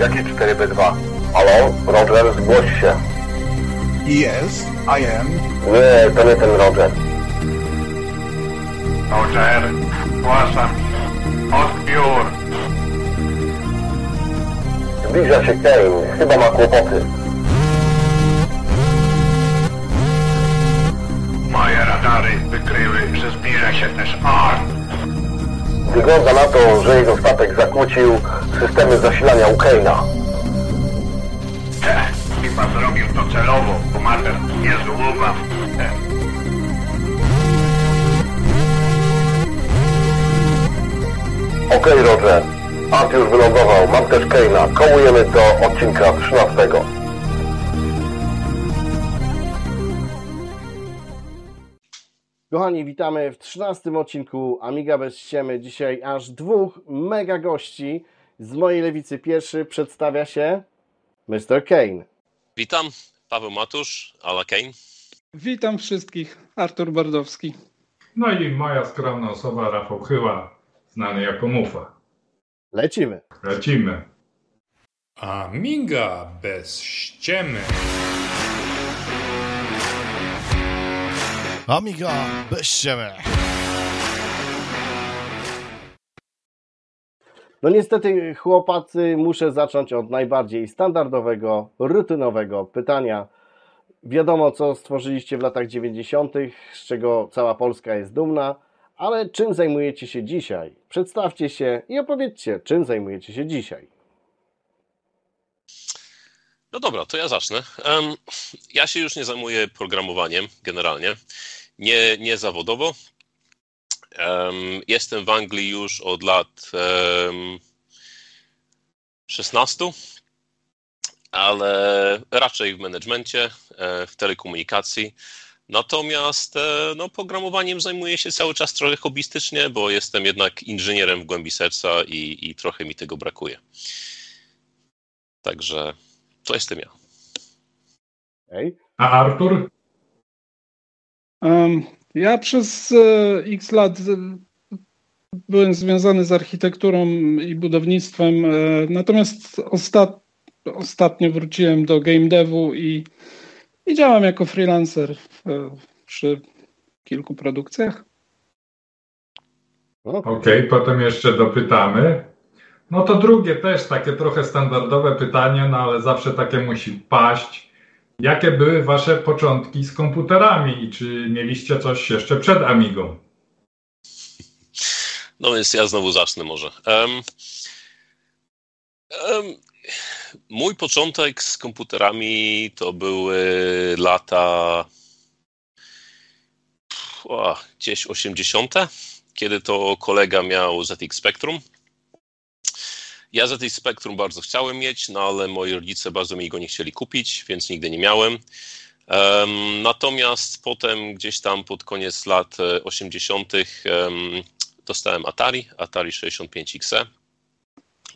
Jakie 4B2? Halo? Roger, zgłoś się. Yes, I am. Nie, to nie ten Roger. Roger, zgłaszam. Odbiór. Zbliża się Kane. Chyba ma kłopoty. Moje radary wykryły, że zbliża się też on. Wygląda na to, że jego statek zakłócił systemy zasilania u Kane'a. He, chyba zrobił to celowo, niezły ubaw. He, Okej, Roger. Art już wylądował. Mam też Kane'a. Kołujemy do odcinka 13. Kochani, witamy w 13 odcinku Amiga bez ściemy. Dzisiaj aż dwóch mega gości. Z mojej lewicy pierwszy przedstawia się Mr. Kane. Witam, Paweł Matusz, Ala Kane. Witam wszystkich, Artur Bardowski. No i moja skromna osoba, Rafał Chyła, znany jako Mufa. Lecimy. Lecimy. Amiga bez ściemy. Amiga bez. No niestety, chłopacy, muszę zacząć od najbardziej standardowego, rutynowego pytania. Wiadomo, co stworzyliście w latach 90., z czego cała Polska jest dumna, ale czym zajmujecie się dzisiaj? Przedstawcie się i opowiedzcie, czym zajmujecie się dzisiaj. No dobra, to ja zacznę. Ja się już nie zajmuję programowaniem generalnie, nie, nie zawodowo. Em, jestem w Anglii już od lat em, 16, ale raczej w managemencie, e, w telekomunikacji. Natomiast e, no, programowaniem zajmuję się cały czas trochę hobbystycznie, bo jestem jednak inżynierem w głębi serca i, i trochę mi tego brakuje. Także to jestem ja. Okej? A Artur? Ja przez e, x lat e, byłem związany z architekturą i budownictwem, e, natomiast ostat, ostatnio wróciłem do game devu i, i działam jako freelancer przy kilku produkcjach. Okej, potem jeszcze dopytamy. No to drugie też takie trochę standardowe pytanie, no ale zawsze takie musi paść. Jakie były wasze początki z komputerami i czy mieliście coś jeszcze przed Amigą? No więc ja znowu zacznę może. Em, em, mój początek z komputerami to były lata o, gdzieś 80., kiedy to kolega miał ZX Spectrum. Ja ZX Spectrum bardzo chciałem mieć, no ale moi rodzice bardzo mi go nie chcieli kupić, więc nigdy nie miałem. Em, natomiast potem gdzieś tam pod koniec lat e, 80. em, dostałem Atari, Atari 65XE.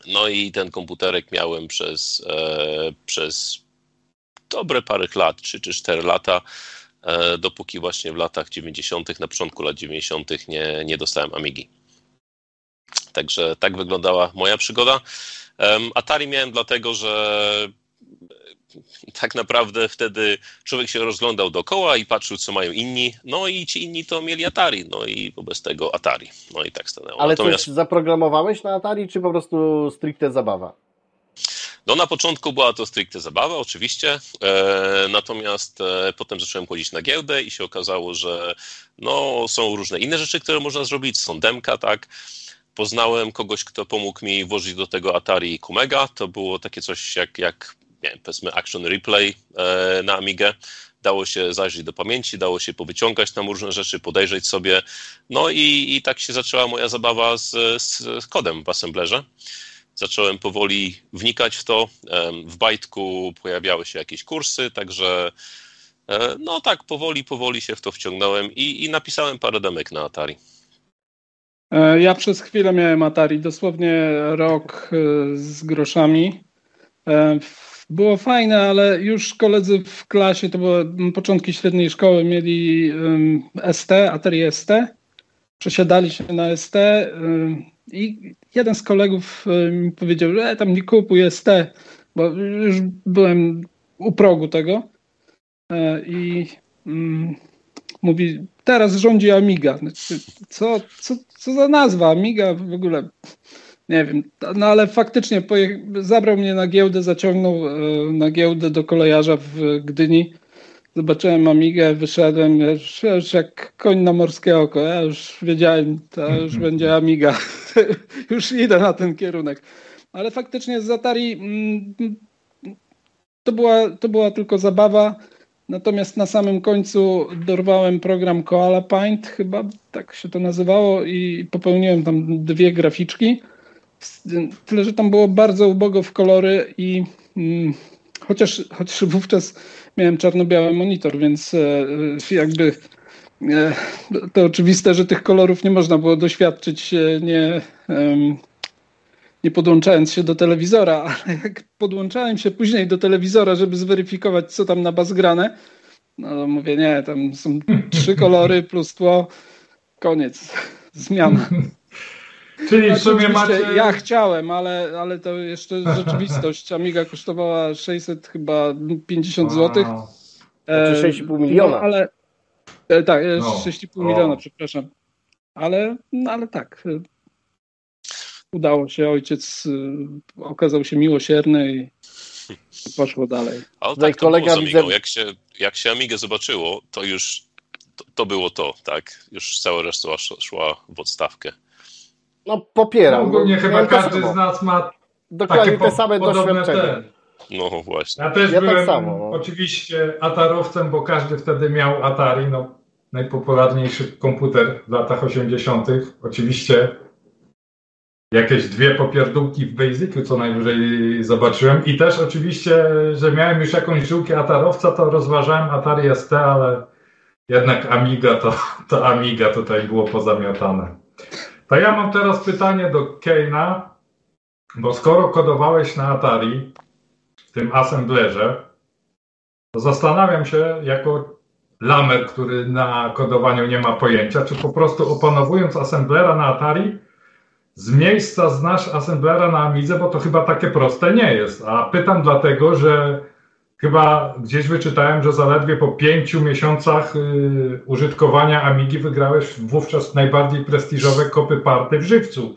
No i ten komputerek miałem przez, e, przez dobre parę lat, 3 czy 4 lata, e, dopóki właśnie w latach 90., na początku lat 90. nie, nie dostałem Amigi. Także tak wyglądała moja przygoda. Atari miałem dlatego, że tak naprawdę wtedy człowiek się rozglądał dookoła i patrzył, co mają inni. No i ci inni to mieli Atari, no i wobec tego Atari. No i tak stanęło. ale Natomiast coś zaprogramowałeś na Atari, czy po prostu stricte zabawa? no na początku była to stricte zabawa, oczywiście. E, natomiast e, potem zacząłem chodzić na giełdę i się okazało, że no, są różne inne rzeczy, które można zrobić. Są demka, tak. Poznałem kogoś, kto pomógł mi włożyć do tego Atari Kumega. To było takie coś jak, jak nie wiem, powiedzmy Action Replay e, na Amigę. Dało się zajrzeć do pamięci, dało się powyciągać tam różne rzeczy, podejrzeć sobie. No i, i tak się zaczęła moja zabawa z, z, z kodem w assemblerze. Zacząłem powoli wnikać w to. Em, W Bajtku pojawiały się jakieś kursy, także e, no tak powoli, powoli się w to wciągnąłem i, i napisałem parę demek na Atari. E, Ja przez chwilę miałem Atari, dosłownie rok e, z groszami. E, Było fajne, ale już koledzy w klasie, to były początki średniej szkoły, mieli ST, Atari ST przesiadali się na ST i jeden z kolegów mi powiedział, że tam nie kupuj ST, bo już byłem u progu tego i mm, mówi, teraz rządzi Amiga. Znaczy, Co, co, co za nazwa? Amiga w ogóle nie wiem, no ale faktycznie zabrał mnie na giełdę, zaciągnął e, na giełdę do kolejarza w Gdyni. Zobaczyłem Amigę, wyszedłem, już, już jak koń na morskie oko. Ja już wiedziałem, to już będzie Amiga. już idę na ten kierunek. Ale faktycznie z Atari mm, to była, to była tylko zabawa. Natomiast na samym końcu dorwałem program Koala Paint, chyba tak się to nazywało, i popełniłem tam dwie graficzki. Tyle, że tam było bardzo ubogo w kolory i mm, chociaż, chociaż wówczas miałem czarno-biały monitor, więc e, jakby e, to oczywiste, że tych kolorów nie można było doświadczyć e, nie, nie podłączając się do telewizora, ale jak podłączałem się później do telewizora, żeby zweryfikować, co tam na bas grane, no to mówię, nie, tam są trzy kolory plus tło, koniec, zmiana. Czyli w sumie macie... Ja chciałem, ale, ale to jeszcze rzeczywistość. Amiga kosztowała 600 chyba 50 zł. Wow. Znaczy 6,5 miliona. No, ale, e, tak, e, No. 6,5 O. miliona, przepraszam. Ale, no, ale tak. Udało się, ojciec e, okazał się miłosierny i poszło dalej. Ale Tutaj tak to kolega było z Amigą. widzę- Jak się, jak się Amigę zobaczyło, to już to, to było to, tak? Już cała reszta szła, szła w odstawkę. No popieram. Ogólnie bo chyba to każdy z nas ma Dokładnie takie te same podobne doświadczenia. te. No właśnie. Ja też Ja tak byłem samo, no. oczywiście atarowcem, bo każdy wtedy miał Atari, no, najpopularniejszy komputer w latach 80. Oczywiście jakieś dwie popierdółki w Basicu co najwyżej zobaczyłem i też oczywiście, że miałem już jakąś żyłkę atarowca, to rozważałem Atari ST, ale jednak Amiga to, to Amiga tutaj było pozamiatane. To ja mam teraz pytanie do Keina, bo skoro kodowałeś na Atari, w tym assemblerze, to zastanawiam się, jako lamer, który na kodowaniu nie ma pojęcia, czy po prostu opanowując assemblera na Atari, z miejsca znasz assemblera na Amidze, bo to chyba takie proste nie jest. A pytam dlatego, że chyba gdzieś wyczytałem, że zaledwie po pięciu miesiącach y, użytkowania Amigi wygrałeś wówczas najbardziej prestiżowe kopy party w żywcu.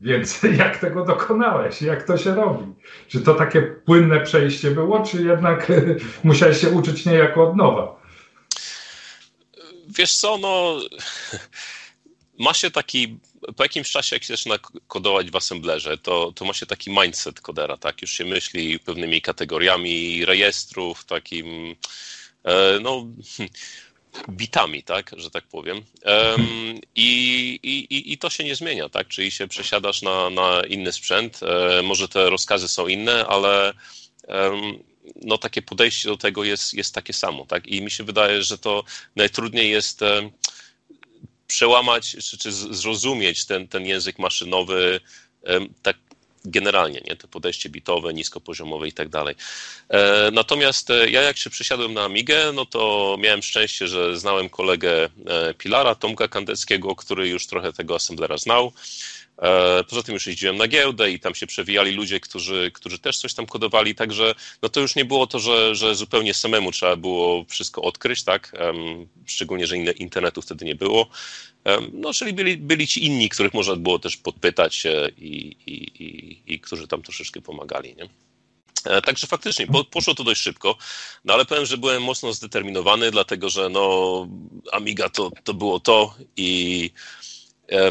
Więc jak tego dokonałeś? Jak to się robi? Czy to takie płynne przejście było, czy jednak musiałeś się uczyć niejako od nowa? Wiesz co, no ma się taki, po jakimś czasie jak się zaczyna kodować w assemblerze, to, to ma się taki mindset kodera, tak? Już się myśli pewnymi kategoriami rejestrów, takim e, no bitami, tak, że tak powiem. Em, i, i, I to się nie zmienia, tak? Czyli się przesiadasz na, na inny sprzęt. E, może te rozkazy są inne, ale no takie podejście do tego jest, jest takie samo, tak? I mi się wydaje, że to najtrudniej jest przełamać czy, czy zrozumieć ten, ten język maszynowy tak generalnie, nie? To podejście bitowe, niskopoziomowe i tak dalej. E, Natomiast e, ja jak się przesiadłem na Amigę, no to miałem szczęście, że znałem kolegę e, Pilara, Tomka Kandeckiego, który już trochę tego assemblera znał. E, Poza tym już jeździłem na giełdę i tam się przewijali ludzie, którzy, którzy też coś tam kodowali, także no to już nie było to, że, że zupełnie samemu trzeba było wszystko odkryć, tak? Szczególnie, że internetu wtedy nie było. No, czyli byli, byli ci inni, których można było też podpytać i, i, i, i którzy tam troszeczkę pomagali, nie? E, Także faktycznie po, poszło to dość szybko, no ale powiem, że byłem mocno zdeterminowany, dlatego że no Amiga to, to było to i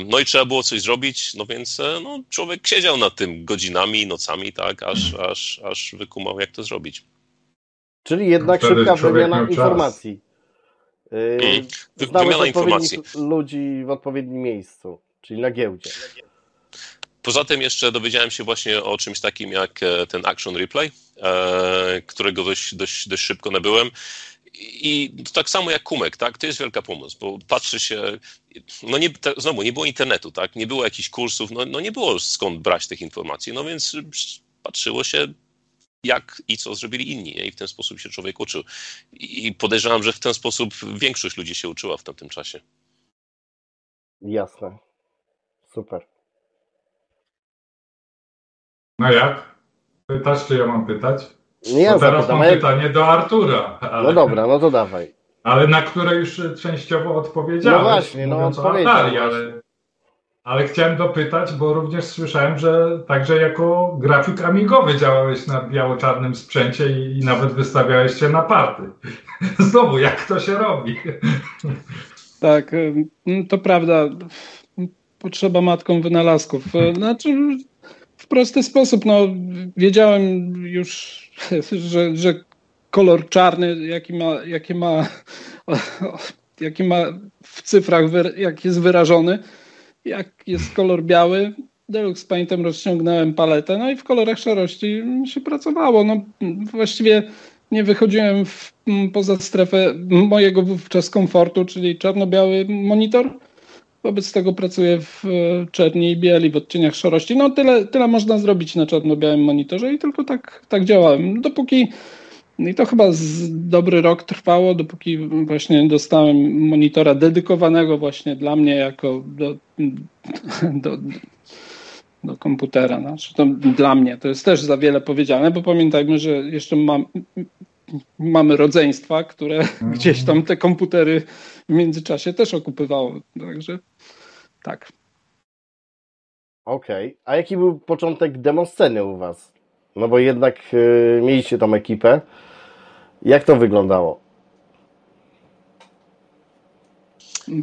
no i trzeba było coś zrobić, no więc e, no, człowiek siedział nad tym godzinami, nocami, tak, aż, aż, aż wykumał jak to zrobić. Czyli jednak Wtedy szybka wymiana informacji. Yy, wymiana informacji. ludzi w odpowiednim miejscu, czyli na giełdzie. Poza tym jeszcze dowiedziałem się właśnie o czymś takim jak e, ten Action Replay, e, którego dość, dość, dość szybko nabyłem. I to tak samo jak Kumek, tak? To jest wielka pomoc, bo patrzy się, no nie, te, znowu, nie było internetu, tak? Nie było jakichś kursów, no, no nie było skąd brać tych informacji, no więc patrzyło się jak i co zrobili inni nie? i w ten sposób się człowiek uczył. I podejrzewam, że w ten sposób większość ludzi się uczyła w tamtym czasie. Jasne. Super. No jak? Pytasz, czy ja mam pytać? Nie ja Bo teraz zapytam, mam pytanie do Artura. Ale, No dobra, no to dawaj. Ale na które już częściowo odpowiedziałeś. No właśnie, no mówiąc o odpowiedział Atari, właśnie. ale, ale chciałem dopytać, bo również słyszałem, że także jako grafik amigowy działałeś na biało-czarnym sprzęcie i, i nawet wystawiałeś się na party. Znowu, jak to się robi? Tak, to prawda. Potrzeba matką wynalazków. Y, Znaczy, w prosty sposób, no, wiedziałem już, że, że kolor czarny, jaki ma, jaki ma, jaki ma w cyfrach, jak jest wyrażony, jak jest kolor biały. Deluxe Paintem rozciągnąłem paletę, no i w kolorach szarości się pracowało. No, właściwie nie wychodziłem w, poza strefę mojego wówczas komfortu, czyli czarno-biały monitor. Wobec tego pracuję w e, czerni i bieli, w odcieniach szarości. No tyle, tyle można zrobić na czarno-białym monitorze i tylko tak, tak działałem. Dopóki, i to chyba dobry rok trwało, dopóki właśnie dostałem monitora dedykowanego właśnie dla mnie jako do, do, do komputera. Znaczy to dla mnie to jest też za wiele powiedziane, bo pamiętajmy, że jeszcze mam, mamy rodzeństwa, które gdzieś tam te komputery w międzyczasie też okupywało. Także tak. Okej. A jaki był początek demosceny u Was? No bo jednak y, mieliście tą ekipę. Jak to wyglądało?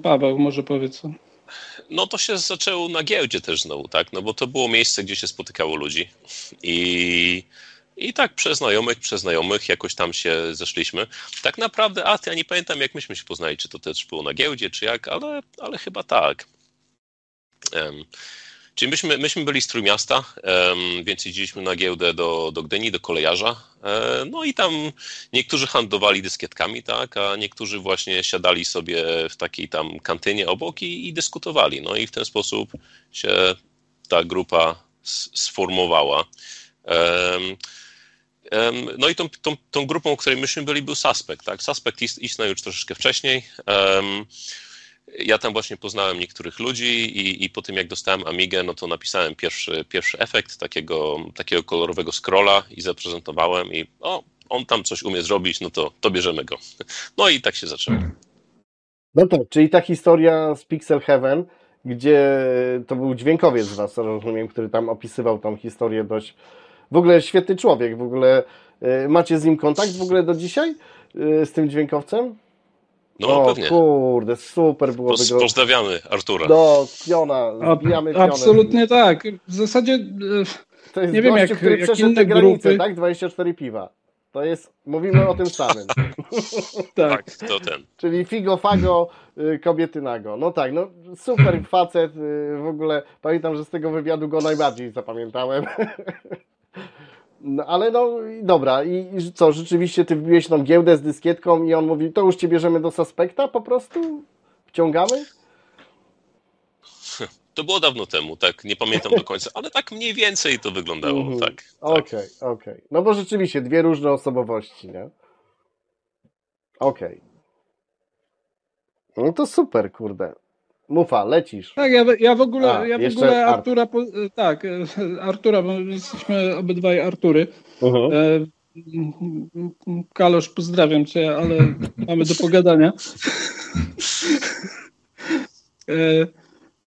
Paweł, może powiedz. co? No to się zaczęło na giełdzie też znowu, tak? No bo to było miejsce, gdzie się spotykało ludzi. I, i tak przez znajomych, przez znajomych jakoś tam się zeszliśmy. Tak naprawdę, a ja nie pamiętam, jak myśmy się poznali, czy to też było na giełdzie, czy jak, ale, ale chyba tak. Em, czyli myśmy, myśmy byli z Trójmiasta, em, więc jeździliśmy na giełdę do, do Gdyni, do kolejarza. E, no i tam niektórzy handlowali dyskietkami, tak, a niektórzy właśnie siadali sobie w takiej tam kantynie obok i, i dyskutowali. No i w ten sposób się ta grupa sformowała. Em, No i tą, tą, tą grupą, o której myśmy byli, był Suspect. Tak? Suspect ist- istniał już troszeczkę wcześniej. Ja tam właśnie poznałem niektórych ludzi i, i po tym jak dostałem Amigę, no to napisałem pierwszy, pierwszy efekt takiego, takiego kolorowego scrolla i zaprezentowałem i o, on tam coś umie zrobić, no to, to bierzemy go. No i tak się zaczęło. No tak, czyli ta historia z Pixel Heaven, gdzie to był dźwiękowiec z Was, rozumiem, który tam opisywał tą historię dość... W ogóle świetny człowiek, w ogóle y, macie z nim kontakt w ogóle do dzisiaj? Y, Z tym dźwiękowcem? No o pewnie. kurde, super byłoby Poz, go... pozdrawiamy Artura. Do piona, zbijamy pionę. absolutnie tak. W zasadzie e, To jest Nie wiem, gościu, jak- który jak przeszedł inne te granice, grupy. tak? 24 piwa. To jest, mówimy o tym samym. tak. Tak, to ten. Czyli figo, fago, y, kobiety nago. No tak, no super facet, y, w ogóle pamiętam, że z tego wywiadu go najbardziej zapamiętałem. No ale no dobra, i i co, rzeczywiście ty wbiłeś tą giełdę z dyskietką i on mówi, to już cię bierzemy do suspekta po prostu? Wciągamy? To było dawno temu, tak, nie pamiętam do końca, ale tak mniej więcej to wyglądało, Mhm. tak. tak. Okej, okej. No bo rzeczywiście dwie różne osobowości, nie? Okej. No to super, kurde. Mufa, lecisz. Tak, ja, ja w ogóle, A, ja w ogóle Art- Artura, po, tak, e, Artura, bo jesteśmy obydwaj Artury. Mhm. E, Kalosz, pozdrawiam cię, ale mamy do pogadania. E,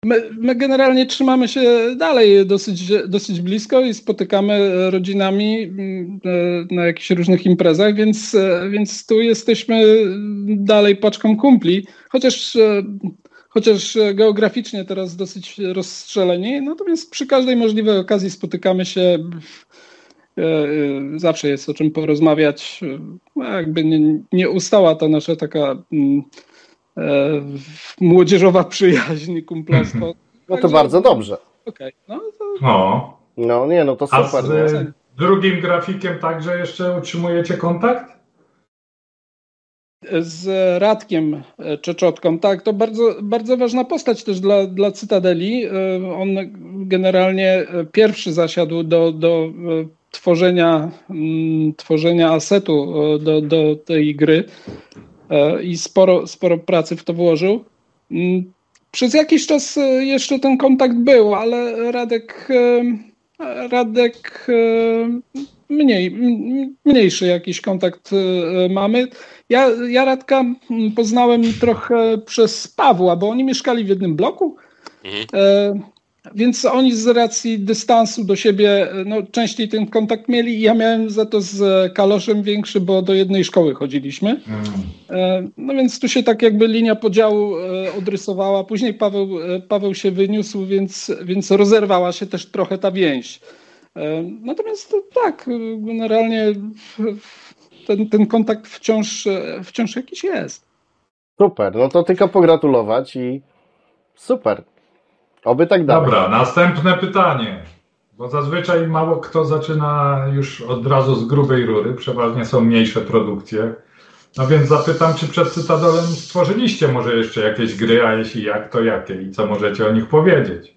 My, my generalnie trzymamy się dalej dosyć, dosyć blisko i spotykamy rodzinami e, na jakichś różnych imprezach, więc, e, więc tu jesteśmy dalej paczką kumpli, chociaż, e, chociaż geograficznie teraz dosyć rozstrzeleni, natomiast przy każdej możliwej okazji spotykamy się. E, e, Zawsze jest o czym porozmawiać. E, Jakby nie, nie ustała ta nasza taka mm, e, młodzieżowa przyjaźń, kumplostwo. No to bardzo dobrze. Okej, no to O, No nie, no to a super. z no. y, drugim grafikiem także jeszcze utrzymujecie kontakt? Z Radkiem e, Czeczotką. Tak, to bardzo, bardzo ważna postać też dla, dla Cytadeli. E, On generalnie e, pierwszy zasiadł do, do tworzenia, mm, tworzenia asetu do, do tej gry i sporo, sporo pracy w to włożył. Mm, przez jakiś czas jeszcze ten kontakt był, ale Radek, Radek mniej, mniejszy jakiś kontakt mamy. Ja, ja Radka poznałem trochę przez Pawła, bo oni mieszkali w jednym bloku. Mhm. Więc oni z racji dystansu do siebie no, częściej ten kontakt mieli. Ja miałem za to z Kaloszem większy, bo do jednej szkoły chodziliśmy. Mm. No więc tu się tak jakby linia podziału e, odrysowała. Później Paweł, e, Paweł się wyniósł, więc, więc rozerwała się też trochę ta więź. Natomiast tak, generalnie ten, ten kontakt wciąż, wciąż jakiś jest. Super, no to tylko pogratulować i super. Oby tak dalej. Dobra, następne pytanie. Bo zazwyczaj mało kto zaczyna już od razu z grubej rury, przeważnie są mniejsze produkcje. No więc zapytam, czy przed Cytadelem stworzyliście może jeszcze jakieś gry, a jeśli jak, to jakie i co możecie o nich powiedzieć?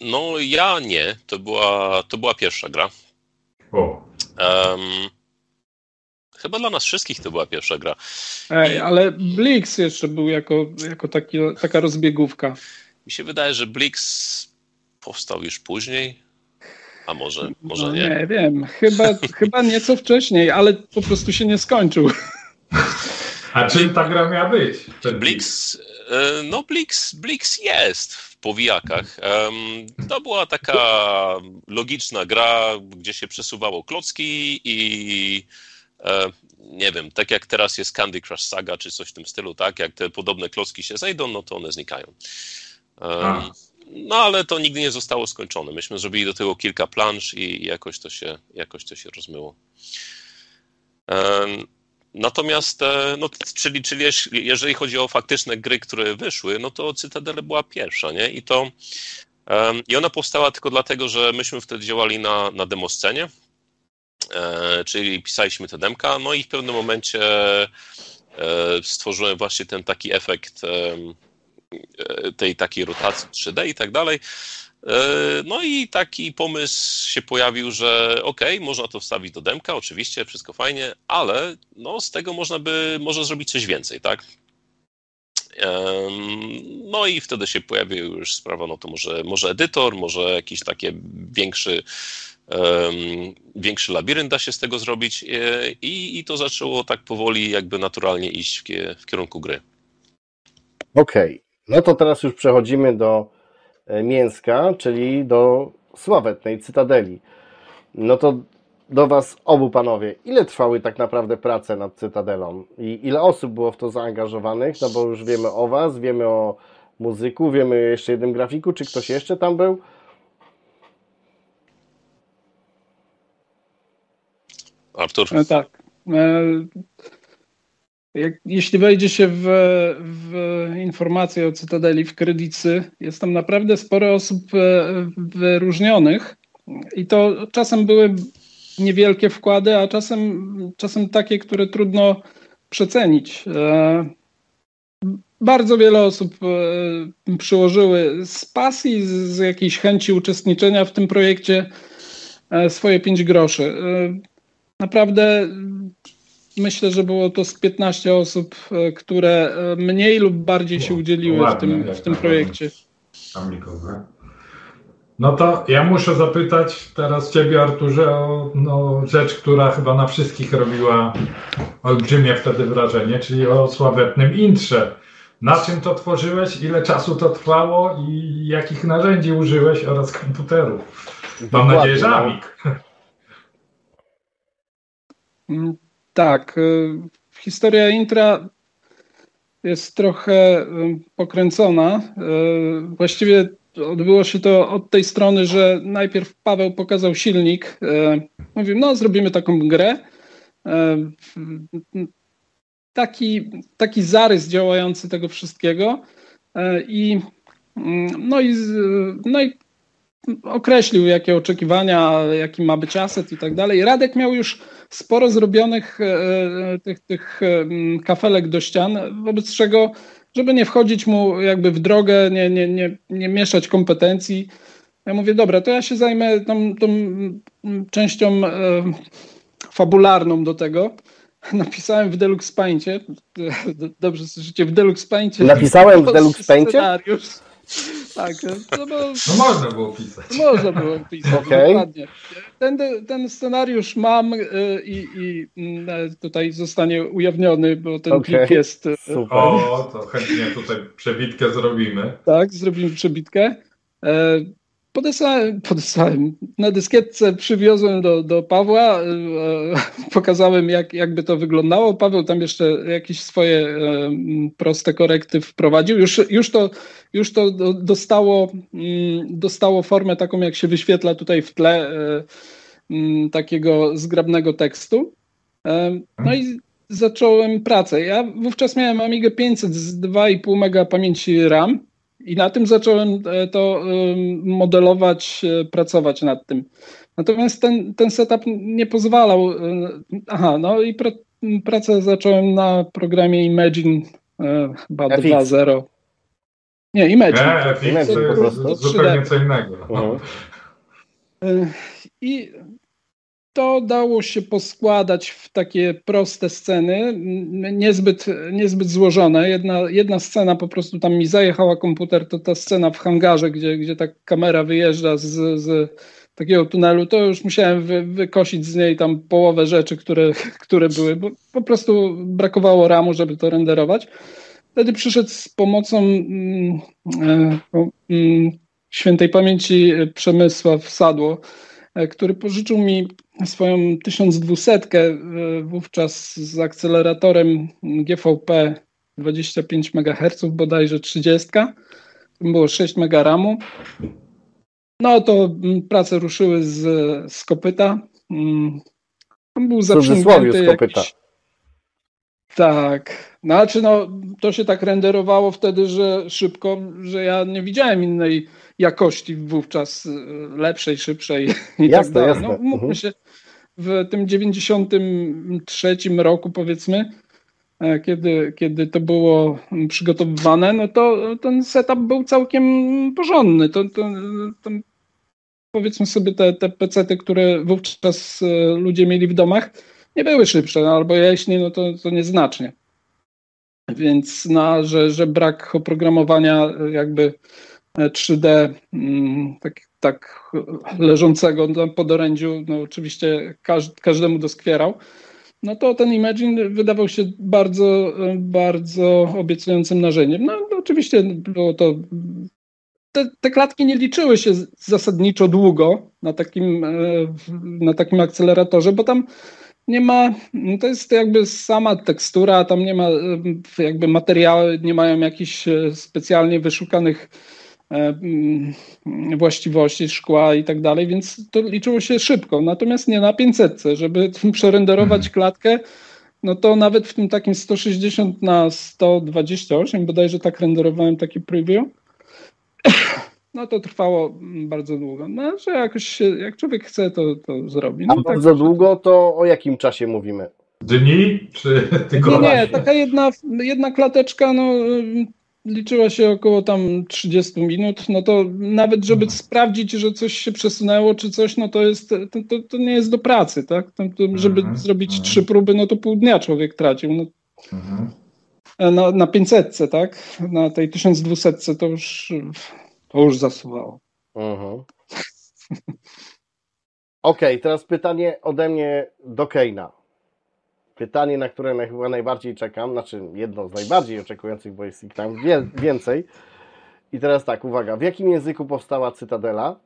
No ja nie, to była, to była pierwsza gra. O. Um, Chyba dla nas wszystkich to była pierwsza gra. Ej, ale Blix jeszcze był jako, jako taki, taka rozbiegówka. Mi się wydaje, że Blix powstał już później, a może, może no, nie. Nie wiem, chyba, chyba nieco wcześniej, ale po prostu się nie skończył. A czym ta gra miała być? Blix, e, no Blix, Blix jest powijakach. To była taka logiczna gra, gdzie się przesuwało klocki i E, nie wiem, tak jak teraz jest Candy Crush Saga czy coś w tym stylu, tak? Jak te podobne klocki się zejdą, no to one znikają. A. No ale to nigdy nie zostało skończone. Myśmy zrobili do tego kilka plansz i jakoś to się, jakoś to się rozmyło. Natomiast, e, no, czyli, czyli jeżeli chodzi o faktyczne gry, które wyszły, no to Cytadele była pierwsza, nie? I to i ona powstała tylko dlatego, że myśmy wtedy działali na, na demoscenie, E, czyli pisaliśmy te demka, no i w pewnym momencie e, stworzyłem właśnie ten taki efekt e, tej takiej rotacji 3D i tak dalej. No i taki pomysł się pojawił, że ok, można to wstawić do demka, oczywiście, wszystko fajnie, ale no z tego można by, może zrobić coś więcej, tak? No i wtedy się pojawił już sprawa, no to może, może edytor, może jakiś taki większy większy labirynt da się z tego zrobić e, i, i to zaczęło tak powoli jakby naturalnie iść w, w kierunku gry. Okej, okay. no to teraz już przechodzimy do e, Mięska, czyli do sławetnej Cytadeli. No to do Was obu panowie, ile trwały tak naprawdę prace nad Cytadelą i ile osób było w to zaangażowanych? No bo już wiemy o Was, wiemy o muzyku, wiemy jeszcze jednym grafiku, czy ktoś jeszcze tam był? Artur? E, tak. E, jak, jeśli wejdzie się w, w informacje o Cytadeli w Kredycy, jest tam naprawdę sporo osób e, wyróżnionych i to czasem były niewielkie wkłady, a czasem, czasem takie, które trudno przecenić. Bardzo wiele osób przyłożyły z pasji, z jakiejś chęci uczestniczenia w tym projekcie swoje pięć groszy. Naprawdę myślę, że było to z 15 osób, e, które e, mniej lub bardziej się udzieliły ładnie, w tym, w tym projekcie. No to ja muszę zapytać teraz Ciebie, Arturze, o no, rzecz, która chyba na wszystkich robiła olbrzymie wtedy wrażenie, czyli o sławetnym intrze. Na czym to tworzyłeś, ile czasu to trwało i jakich narzędzi użyłeś oraz komputerów? Mam Dokładnie, nadzieję, że no. Tak. Y, historia intra jest trochę y, pokręcona. Y, właściwie odbyło się to od tej strony, że najpierw Paweł pokazał silnik. Mówił, no zrobimy taką grę. Taki, taki zarys działający tego wszystkiego. I, mm, no, i, no i określił, jakie oczekiwania, jaki ma być aset i tak dalej. Radek miał już sporo zrobionych e, e, tych, tych e, kafelek do ścian, wobec czego, żeby nie wchodzić mu jakby w drogę, nie, nie, nie, nie mieszać kompetencji, ja mówię, dobra, to ja się zajmę tą, tą częścią fabularną do tego. napisałem w Deluxe Paincie, dobrze słyszycie, w Deluxe Paincie. Napisałem w Deluxe Paincie? Scenariusz. Tak, no bo... No można było pisać. Można było pisać, Okej. dokładnie. Ten, ten scenariusz mam y, i, i y, tutaj zostanie ujawniony, bo ten Okej. klip jest... y, Super. O, to chętnie tutaj przebitkę zrobimy. Tak, zrobimy przebitkę. E, Podesłałem, podesłałem. Na dyskietce przywiozłem do, do Pawła, e, pokazałem jak, jakby to wyglądało. Paweł tam jeszcze jakieś swoje e, proste korekty wprowadził. Już, już, to, już to do- dostało, mm, dostało formę taką, jak się wyświetla tutaj w tle, e, mm, takiego zgrabnego tekstu. E, No i zacząłem pracę. Ja wówczas miałem Amigę 500 z 2,5 mega pamięci RAM i na tym zacząłem e, to modelować, pracować nad tym. Natomiast ten, ten setup nie pozwalał. Aha, no i pra, pracę zacząłem na programie Imagine chyba FX. 2.0. Nie, Imagine. E, FX Imagine to po jest prostu. zupełnie co innego. Mhm. E, I to dało się poskładać w takie proste sceny, niezbyt, niezbyt złożone. Jedna, jedna scena po prostu tam mi zajechała komputer, to ta scena w hangarze, gdzie, gdzie ta kamera wyjeżdża z, z takiego tunelu, to już musiałem wy, wykosić z niej tam połowę rzeczy, które, które były, bo po prostu brakowało ramu, żeby to renderować. Wtedy przyszedł z pomocą mm, e, mm, świętej pamięci Przemysław Sadło, e, który pożyczył mi swoją 1200 e, wówczas z akceleratorem GVP 25 MHz, bodajże 30. Tam było 6 MB RAMu. No to mm, prace ruszyły z, z kopyta. Był zaprzęgnięty z kopyta. jakiś- tak. Znaczy, no, to się tak renderowało wtedy, że szybko, że ja nie widziałem innej jakości wówczas y, lepszej, szybszej i Jasne, tak dalej. jasne. No, mówmy Mhm. się, w tym 93 roku powiedzmy, e, kiedy, kiedy to było przygotowywane, no to ten setup był całkiem porządny. To, to, to powiedzmy sobie te, te pecety, które wówczas e, ludzie mieli w domach, nie były szybsze, no, albo jeśli, no to, to nieznacznie. Więc na, że, że brak oprogramowania e, jakby e, 3D mm, tak, tak leżącego na podorędziu, no oczywiście każ, każdemu doskwierał, no to ten Imagine wydawał się bardzo, e, bardzo obiecującym narzędziem. No oczywiście było to te, te klatki nie liczyły się zasadniczo długo na takim, e, na takim akceleratorze, bo tam nie ma, to jest jakby sama tekstura, tam nie ma jakby materiały, nie mają jakichś e, specjalnie wyszukanych e, mm, właściwości szkła i tak dalej, więc to liczyło się szybko. Natomiast nie na 500, żeby przerenderować klatkę, no to nawet w tym takim 160 na 128, bodajże tak renderowałem taki preview, no to trwało mm, bardzo długo. No, że jakoś się, jak człowiek chce, to, to zrobi. A No, tak. bardzo długo to o jakim czasie mówimy? Dni czy Nie, tygodnie? nie, taka jedna, jedna klateczka, no liczyła się około tam 30 minut, no to nawet żeby sprawdzić, że coś się przesunęło czy coś, no to jest, to, to, to nie jest do pracy, tak? To, to, żeby Mhm, zrobić mhm. trzy próby, no to pół dnia człowiek tracił. No, Mhm. E, na, na 500, tak? Na tej 1200 to już, to już zasuwało. Mhm. Okej, teraz pytanie ode mnie do Keina. Pytanie, na które chyba najbardziej czekam, znaczy jedno z najbardziej oczekujących, bo jest ich tam więcej. I teraz tak, uwaga, w jakim języku powstała Cytadela?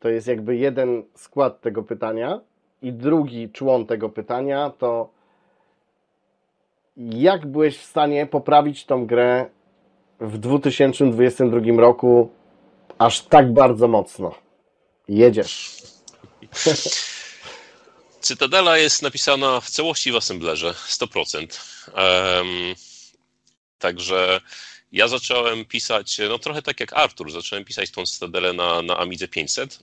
To jest jakby jeden skład tego pytania. I drugi człon tego pytania to jak byłeś w stanie poprawić tą grę w 2022 roku aż tak bardzo mocno? Jedziesz. Cytadela jest napisana w całości w assemblerze, 100%. Em, także ja zacząłem pisać, no trochę tak jak Artur, zacząłem pisać tą Cytadelę na, na Amidze 500.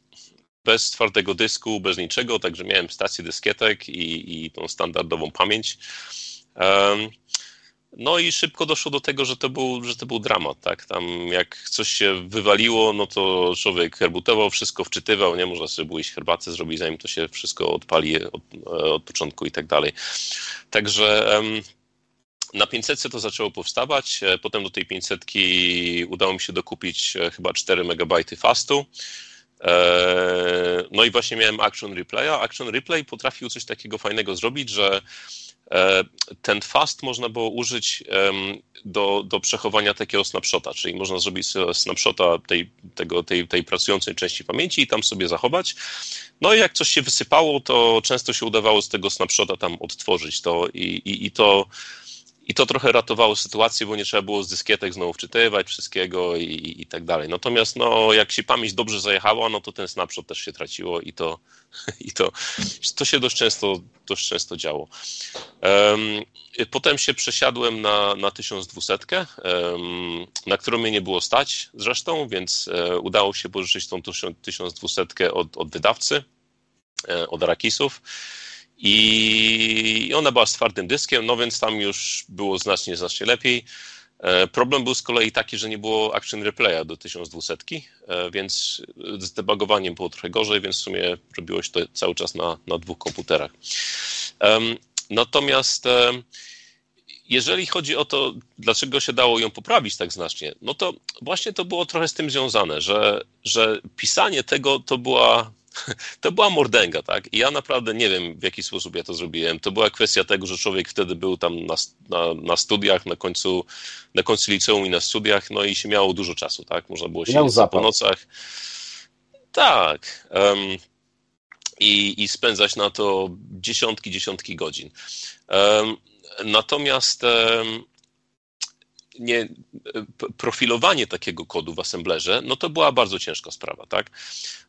Bez twardego dysku, bez niczego, także miałem stację dyskietek i, i tą standardową pamięć. Em, No i szybko doszło do tego, że to był, że to był dramat, tak? Tam jak coś się wywaliło, no to człowiek herbutował, wszystko wczytywał, nie? Można sobie było iść herbatę zrobić, zanim to się wszystko odpali od, od początku i tak dalej. Także na 500 to zaczęło powstawać, e, potem do tej 500 udało mi się dokupić e, chyba 4 MB fastu. E, no i właśnie miałem Action Replaya. Action Replay potrafił coś takiego fajnego zrobić, że ten fast można było użyć do, do przechowania takiego snapshota, czyli można zrobić snapshota tej, tego, tej, tej pracującej części pamięci i tam sobie zachować. No i jak coś się wysypało, to często się udawało z tego snapshota tam odtworzyć to i, i, i to i to trochę ratowało sytuację, bo nie trzeba było z dyskietek znowu wczytywać wszystkiego i, i, tak dalej. Natomiast no, jak się pamięć dobrze zajechała, no to ten snapshot też się traciło i to, i to, to się dość często, dość często działo. Um, potem się przesiadłem na, na 1200, um, na którą mnie nie było stać zresztą, więc um, udało się pożyczyć tą 1200 od, od wydawcy, e, od Arakisów. I ona była z twardym dyskiem, no więc tam już było znacznie, znacznie lepiej. E, problem był z kolei taki, że nie było Action Replaya do 1200, e, więc z debugowaniem było trochę gorzej, więc w sumie robiło się to cały czas na, na dwóch komputerach. Natomiast jeżeli chodzi o to, dlaczego się dało ją poprawić tak znacznie, no to właśnie to było trochę z tym związane, że, że pisanie tego to była to była mordęga, tak? I ja naprawdę nie wiem, w jaki sposób ja to zrobiłem. To była kwestia tego, że człowiek wtedy był tam na, na, na studiach, na końcu, na końcu liceum i na studiach, no i się miało dużo czasu, tak? Można było siedzieć po nocach. Tak. Um, i, I spędzać na to dziesiątki, dziesiątki godzin. Um, natomiast um, nie, profilowanie takiego kodu w assemblerze, no to była bardzo ciężka sprawa, tak?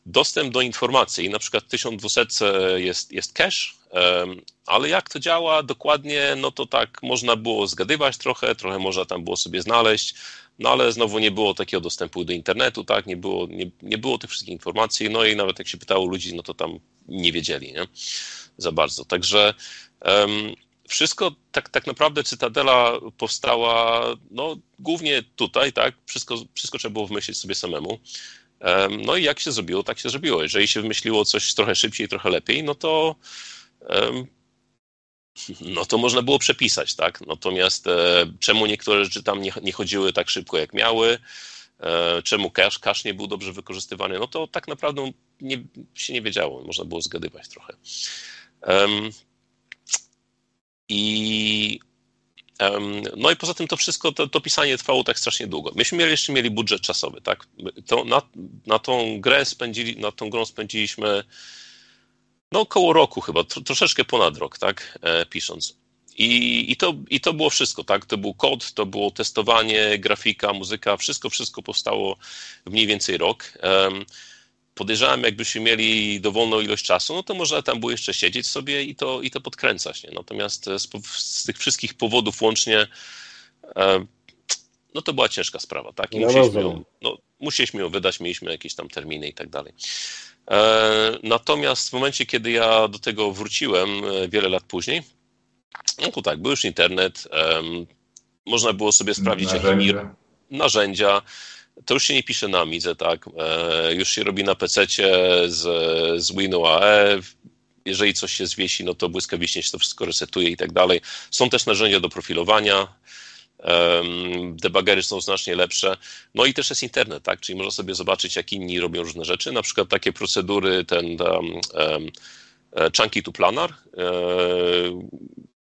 Dostęp do informacji, na przykład w 1200 jest, jest cache, ale jak to działa dokładnie, no to tak można było zgadywać trochę, trochę można tam było sobie znaleźć, no ale znowu nie było takiego dostępu do internetu, tak? Nie było, nie, nie było tych wszystkich informacji, no i nawet jak się pytało ludzi, no to tam nie wiedzieli, nie? Za bardzo. Także wszystko tak, tak naprawdę Cytadela powstała no, głównie tutaj, tak? Wszystko, wszystko trzeba było wymyślić sobie samemu. No i jak się zrobiło, tak się zrobiło. Jeżeli się wymyśliło coś trochę szybciej, trochę lepiej, no to no to można było przepisać, tak? Natomiast e, czemu niektóre rzeczy tam nie, nie chodziły tak szybko, jak miały, e, czemu cache, cache nie był dobrze wykorzystywany, no to tak naprawdę nie, się nie wiedziało, można było zgadywać trochę. I no i poza tym to wszystko, to, to, pisanie trwało tak strasznie długo. Myśmy mieli, jeszcze mieli budżet czasowy, tak? To na, na tą grę spędzili, na tą grą spędziliśmy no około roku chyba, troszeczkę ponad rok, tak? E, pisząc. I, i, to, I to było wszystko, tak? To był kod, to było testowanie, grafika, muzyka, wszystko, wszystko powstało w mniej więcej rok. Podejrzewam, jakbyśmy mieli dowolną ilość czasu, no to można tam było jeszcze siedzieć sobie i to, i to podkręcać. Nie? Natomiast z, z tych wszystkich powodów łącznie, e, no to była ciężka sprawa, tak? I no musieliśmy, ją, no, musieliśmy ją wydać, mieliśmy jakieś tam terminy i tak dalej. E, natomiast w momencie, kiedy ja do tego wróciłem e, wiele lat później, no to tak, był już internet, można było sobie sprawdzić, narzędzia. jakie narzędzia, to już się nie pisze na Amidze, tak? E, już się robi na PC z, z Winu AE. Jeżeli coś się zwiesi, no to błyskawicznie się to wszystko resetuje i tak dalej. Są też narzędzia do profilowania. Debagery są znacznie lepsze. No i też jest internet, tak? Czyli można sobie zobaczyć, jak inni robią różne rzeczy. Na przykład takie procedury, ten um, um, Chunky to Planar, e,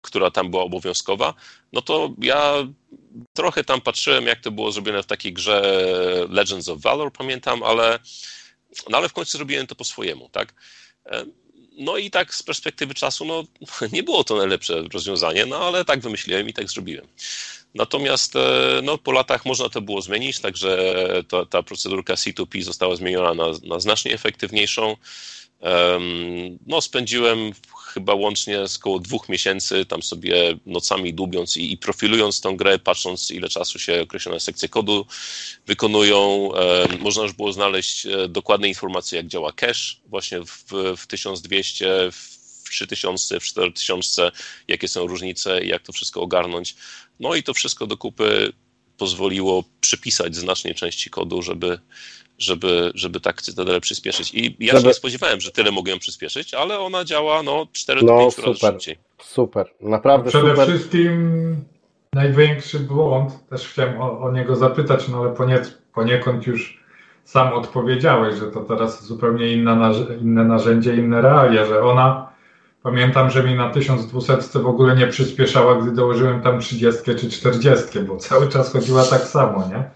która tam była obowiązkowa, no to ja trochę tam patrzyłem, jak to było zrobione w takiej grze Legends of Valor, pamiętam, ale, no ale w końcu zrobiłem to po swojemu, tak? E, no i tak z perspektywy czasu, no nie było to najlepsze rozwiązanie, no ale tak wymyśliłem i tak zrobiłem. Natomiast e, no, po latach można to było zmienić, także ta, ta procedurka C2P została zmieniona na, na znacznie efektywniejszą. No, spędziłem chyba łącznie z około dwóch miesięcy tam sobie nocami dłubiąc i, i profilując tą grę, patrząc ile czasu się określone sekcje kodu wykonują. Można już było znaleźć e, dokładne informacje, jak działa cache właśnie w, w 1200, w w 3000, w 4000, jakie są różnice i jak to wszystko ogarnąć. No i to wszystko do kupy pozwoliło przypisać znacznie części kodu, żeby, żeby, żeby tak Cytadelę przyspieszyć. I ja Żeby- się nie spodziewałem, że tyle mogę ją przyspieszyć, ale ona działa no 4 do No 5 razy super, szybciej. super, naprawdę Przede super. wszystkim największy błąd, też chciałem o, o niego zapytać, no ale ponie, poniekąd już sam odpowiedziałeś, że to teraz zupełnie inne narzędzie, inne realia, że ona, pamiętam, że mi na 1200 w ogóle nie przyspieszała, gdy dołożyłem tam 30 czy 40, bo cały czas chodziła tak samo, nie?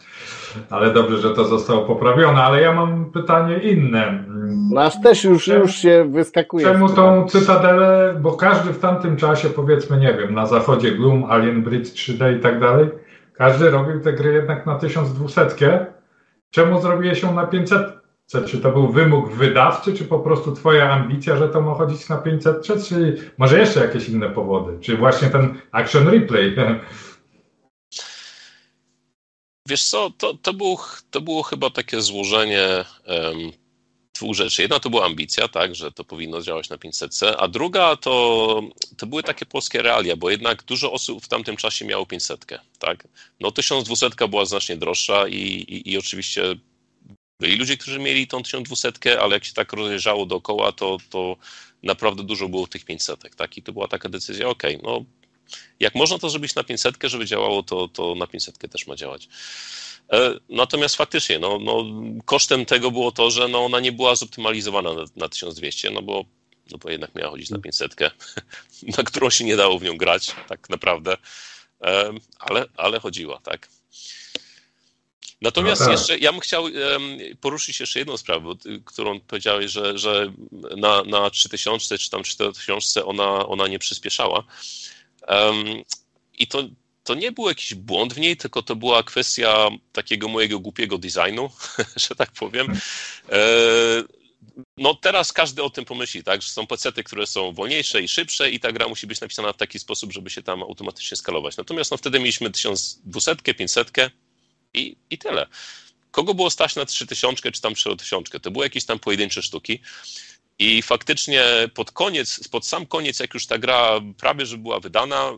Ale dobrze, że to zostało poprawione, ale ja mam pytanie inne. Nasz też już, już się wyskakuje. Czemu tą cytadelę, bo każdy w tamtym czasie, powiedzmy, nie wiem, na zachodzie Gloom, Alien Bridge 3D i tak dalej, każdy robił te gry jednak na 1200. Czemu zrobiłeś ją na 500? Czy to był wymóg wydawczy, czy po prostu twoja ambicja, że to ma chodzić na 500, czy może jeszcze jakieś inne powody? Czy właśnie ten action replay? Wiesz co, to, to, było, to było chyba takie złożenie em, dwóch rzeczy. Jedna to była ambicja, tak, że to powinno działać na 500, a druga to, to były takie polskie realia, bo jednak dużo osób w tamtym czasie miało 500, tak. No 1200 była znacznie droższa i, i, i oczywiście byli ludzie, którzy mieli tą 1200, ale jak się tak rozejrzało dookoła, to, to naprawdę dużo było tych 500, tak, i to była taka decyzja, okej, no jak można to zrobić na 500, żeby działało, to, to na 500 też ma działać. E, Natomiast faktycznie, no, no, kosztem tego było to, że no, ona nie była zoptymalizowana na, na 1200, no bo, no bo jednak miała chodzić na 500, na którą się nie dało w nią grać, tak naprawdę, E, ale, ale chodziła, tak. Natomiast No tak. jeszcze, ja bym chciał poruszyć jeszcze jedną sprawę, którą powiedziałeś, że, że na, na 3000 czy tam 4000 ona, ona nie przyspieszała. Em, I to, to nie był jakiś błąd w niej, tylko to była kwestia takiego mojego głupiego designu, że tak powiem. E, No teraz każdy o tym pomyśli, tak, że są pecety, które są wolniejsze i szybsze i ta gra musi być napisana w taki sposób, żeby się tam automatycznie skalować. Natomiast no wtedy mieliśmy 1200, 500 i, i tyle. Kogo było stać na 3000 czy tam 4000? To były jakieś tam pojedyncze sztuki. I faktycznie pod koniec, pod sam koniec, jak już ta gra prawie że była wydana,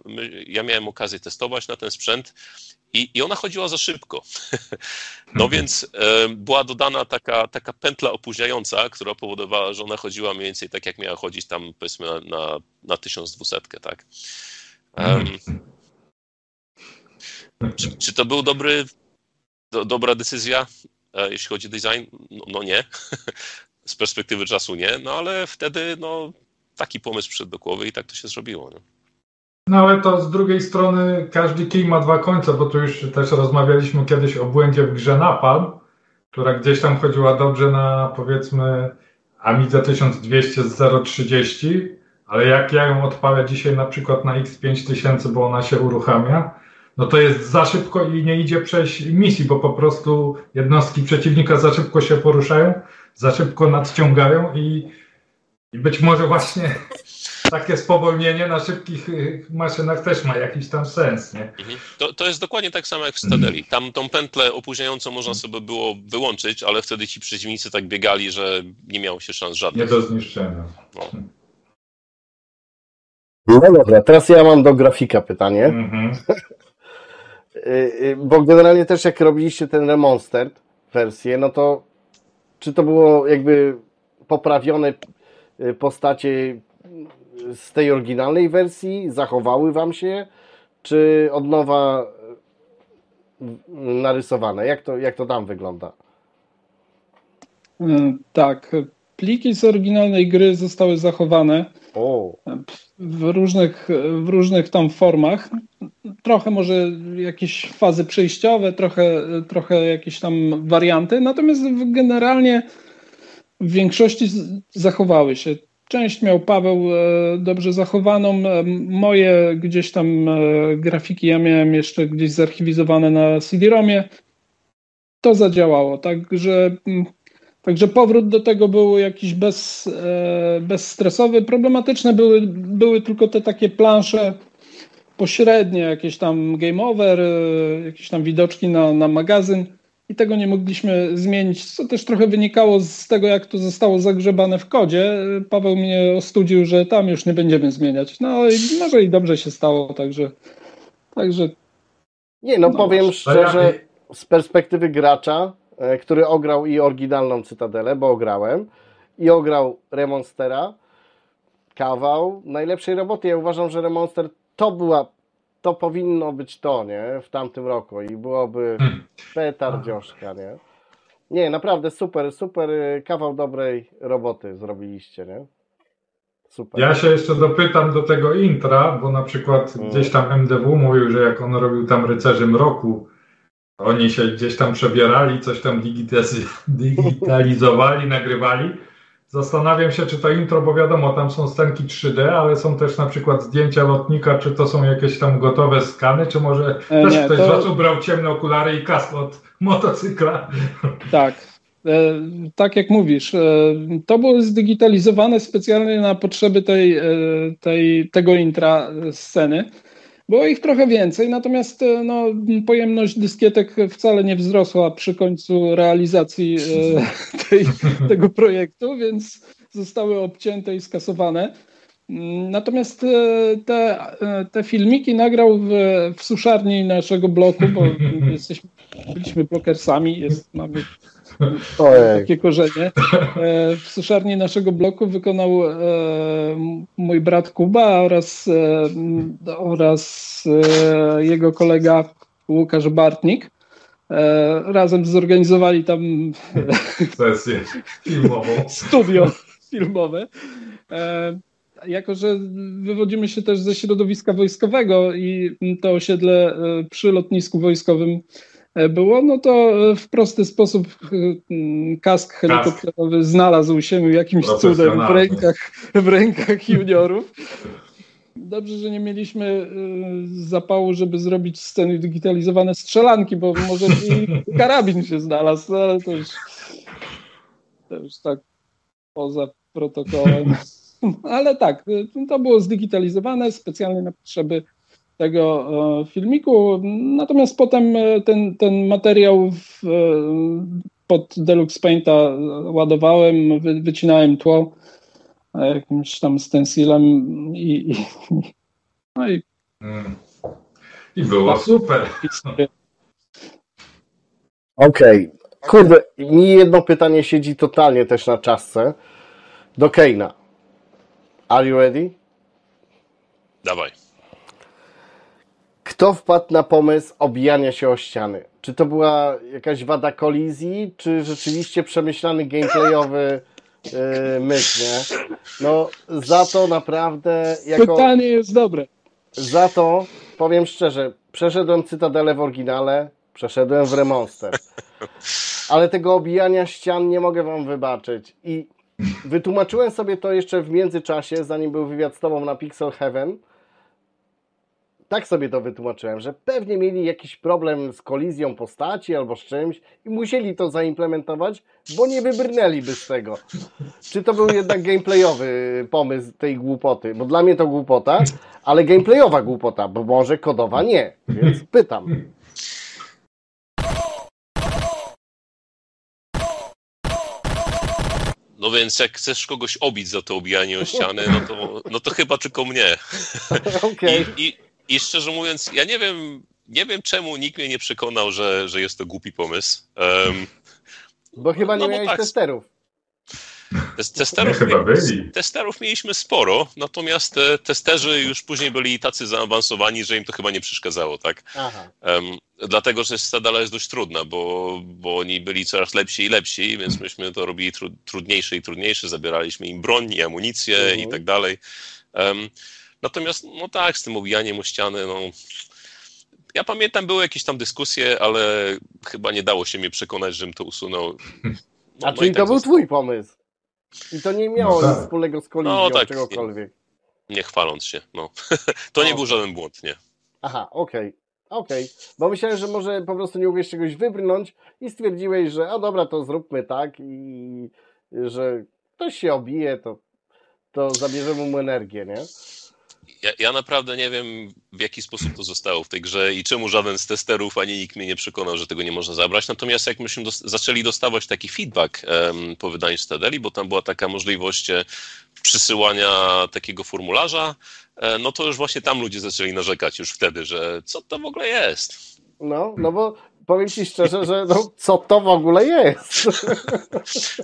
ja miałem okazję testować na ten sprzęt i, i ona chodziła za szybko. No więc e, była dodana taka, taka pętla opóźniająca, która powodowała, że ona chodziła mniej więcej tak, jak miała chodzić tam powiedzmy na, na, na 1200, tak? Em, czy, czy to był dobry, do, dobra decyzja, e, jeśli chodzi o design? No, no nie. Z perspektywy czasu nie, no ale wtedy no, taki pomysł przyszedł do głowy i tak to się zrobiło. Nie? No ale to z drugiej strony każdy kij ma dwa końce, bo tu już też rozmawialiśmy kiedyś o błędzie w grze Napalm, która gdzieś tam chodziła dobrze na powiedzmy Amidze 1200 z 030, ale jak ja ją odpalę dzisiaj na przykład na X5000, bo ona się uruchamia, no to jest za szybko i nie idzie przejść misji, bo po prostu jednostki przeciwnika za szybko się poruszają, za szybko nadciągają i, i być może właśnie takie spowolnienie na szybkich y, maszynach też ma jakiś tam sens, nie? Mhm. To, to jest dokładnie tak samo jak w Stadeli. Tam tą pętlę opóźniającą można sobie było wyłączyć, ale wtedy ci przeciwnicy tak biegali, że nie miało się szans Nie żadnych. do zniszczenia. No dobra, teraz ja mam do grafika pytanie. Mhm. Y, y, Bo generalnie też jak robiliście ten remastered wersję, no to czy to było jakby poprawione y, postacie z tej oryginalnej wersji? Zachowały wam się? Czy od nowa narysowane? Jak to, jak to tam wygląda? Tak, pliki z oryginalnej gry zostały zachowane W różnych, w różnych tam formach. Trochę może jakieś fazy przejściowe, trochę, trochę jakieś tam warianty, natomiast generalnie w większości zachowały się. Część miał Paweł e, dobrze zachowaną. e, Moje gdzieś tam e, grafiki ja miałem jeszcze gdzieś zarchiwizowane na CD-ROMie. To zadziałało, także mm, Także powrót do tego był jakiś bez, e, bezstresowy. Problematyczne były, były tylko te takie plansze pośrednie, jakieś tam game over, e, jakieś tam widoczki na, na magazyn. i tego nie mogliśmy zmienić, co też trochę wynikało z tego, jak to zostało zagrzebane w kodzie. Paweł mnie ostudził, że tam już nie będziemy zmieniać. No i może i dobrze się stało, także, także Nie, no, No powiem szczerze, z perspektywy gracza, który ograł i oryginalną Cytadelę, bo ograłem, i ograł Remonstera, kawał najlepszej roboty. Ja uważam, że Remonster to była, to powinno być to, nie? W tamtym roku i byłoby Hmm. petardzioszka, nie? Nie, naprawdę super, super e, kawał dobrej roboty zrobiliście, nie? Super. Ja się jeszcze dopytam do tego intra, bo na przykład Mhm. gdzieś tam MDW mówił, że jak on robił tam Rycerzy Mroku, oni się gdzieś tam przebierali, coś tam digitalizowali, nagrywali. Zastanawiam się, czy to intro, bo wiadomo, tam są scenki 3D, ale są też na przykład zdjęcia lotnika, czy to są jakieś tam gotowe skany, czy może E, też nie, ktoś to- z Was ubrał ciemne okulary i kask od motocykla. Tak. E, tak jak mówisz, e, to było zdigitalizowane specjalnie na potrzeby tej, e, tej, tego intra sceny. Było ich trochę więcej, natomiast e, no, pojemność dyskietek wcale nie wzrosła przy końcu realizacji e, tej, tego projektu, więc zostały obcięte i skasowane. Mm, Natomiast e, te, te filmiki nagrał w, w suszarni naszego bloku, bo jesteśmy, byliśmy blokersami, jest, mamy Ojej. takie korzenie. E, W suszarni naszego bloku wykonał e, mój brat Kuba oraz, e, oraz jego kolega Łukasz Bartnik. Razem zorganizowali tam Sesję filmową. studio filmowe. Jako, że wywodzimy się też ze środowiska wojskowego i to osiedle przy lotnisku wojskowym było, no to e, w prosty sposób e, m, kask helikopterowy znalazł się jakimś cudem w rękach, w rękach juniorów. Dobrze, że nie mieliśmy e, zapału, żeby zrobić sceny digitalizowane strzelanki, bo może i karabin się znalazł, no, ale to już, to już tak poza protokołem. Ale tak, to było zdigitalizowane specjalnie na potrzeby tego e, filmiku. Natomiast potem e, ten, ten materiał w, e, pod Deluxe Painta ładowałem, wy, wycinałem tło jakimś tam stencilem i, i, no i Mm. I było super. Okej. Kurde, mi jedno pytanie siedzi totalnie też na czasce. Do Keina. Are you ready? Dawaj. Kto wpadł na pomysł obijania się o ściany? Czy to była jakaś wada kolizji, czy rzeczywiście przemyślany gameplayowy yy, myśl, nie? No, za to naprawdę, jako, pytanie jest dobre. za to, powiem szczerze, przeszedłem Cytadelę w oryginale, przeszedłem w Remonster. Ale tego obijania ścian nie mogę wam wybaczyć. I wytłumaczyłem sobie to jeszcze w międzyczasie, zanim był wywiad z tobą na Pixel Heaven. Tak sobie to wytłumaczyłem, że pewnie mieli jakiś problem z kolizją postaci albo z czymś i musieli to zaimplementować, bo nie wybrnęliby z tego. Czy to był jednak gameplayowy pomysł tej głupoty? Bo dla mnie to głupota, ale gameplayowa głupota, bo może kodowa nie. Więc pytam. No więc jak chcesz kogoś obić za to obijanie o ściany, no to, no to chyba tylko mnie. Okej. I, i, I szczerze mówiąc, ja nie wiem, nie wiem czemu nikt mnie nie przekonał, że, że jest to głupi pomysł. Um, Bo chyba nie No bo miałeś tak. testerów. tes- testerów, No, chyba byli. testerów mieliśmy sporo, natomiast te testerzy już później byli tacy zaawansowani, że im to chyba nie przeszkadzało, tak? Aha. Em, dlatego, że Stadala jest dość trudna, bo, bo oni byli coraz lepsi i lepsi, więc myśmy to robili tru, trudniejsze i trudniejsze, zabieraliśmy im broń i amunicję Mhm. i tak dalej. Em, natomiast, no tak, z tym obijaniem o ściany, no... Ja pamiętam, były jakieś tam dyskusje, ale chyba nie dało się mnie przekonać, żebym to usunął. No, A no czyli tak to był zostało. twój pomysł. I to nie miało No nic tak. wspólnego z kolizją, No tak, czegokolwiek. Nie chwaląc się, no. to nie był żaden błąd, nie. Aha, okej. Okej, bo myślałem, że może po prostu nie umiesz czegoś wybrnąć i stwierdziłeś, że a dobra, to zróbmy tak i że ktoś się obije, to, to zabierzemy mu energię, nie? Ja, ja, naprawdę nie wiem, w jaki sposób to zostało w tej grze i czemu żaden z testerów ani nikt mnie nie przekonał, że tego nie można zabrać. Natomiast jak myśmy dos zaczęli dostawać taki feedback um, po wydaniu Stadeli, bo tam była taka możliwość e, przysyłania takiego formularza, e, no to już właśnie tam ludzie zaczęli narzekać już wtedy, że co to w ogóle jest. No, no bo powiem Ci szczerze, że no, co to w ogóle jest?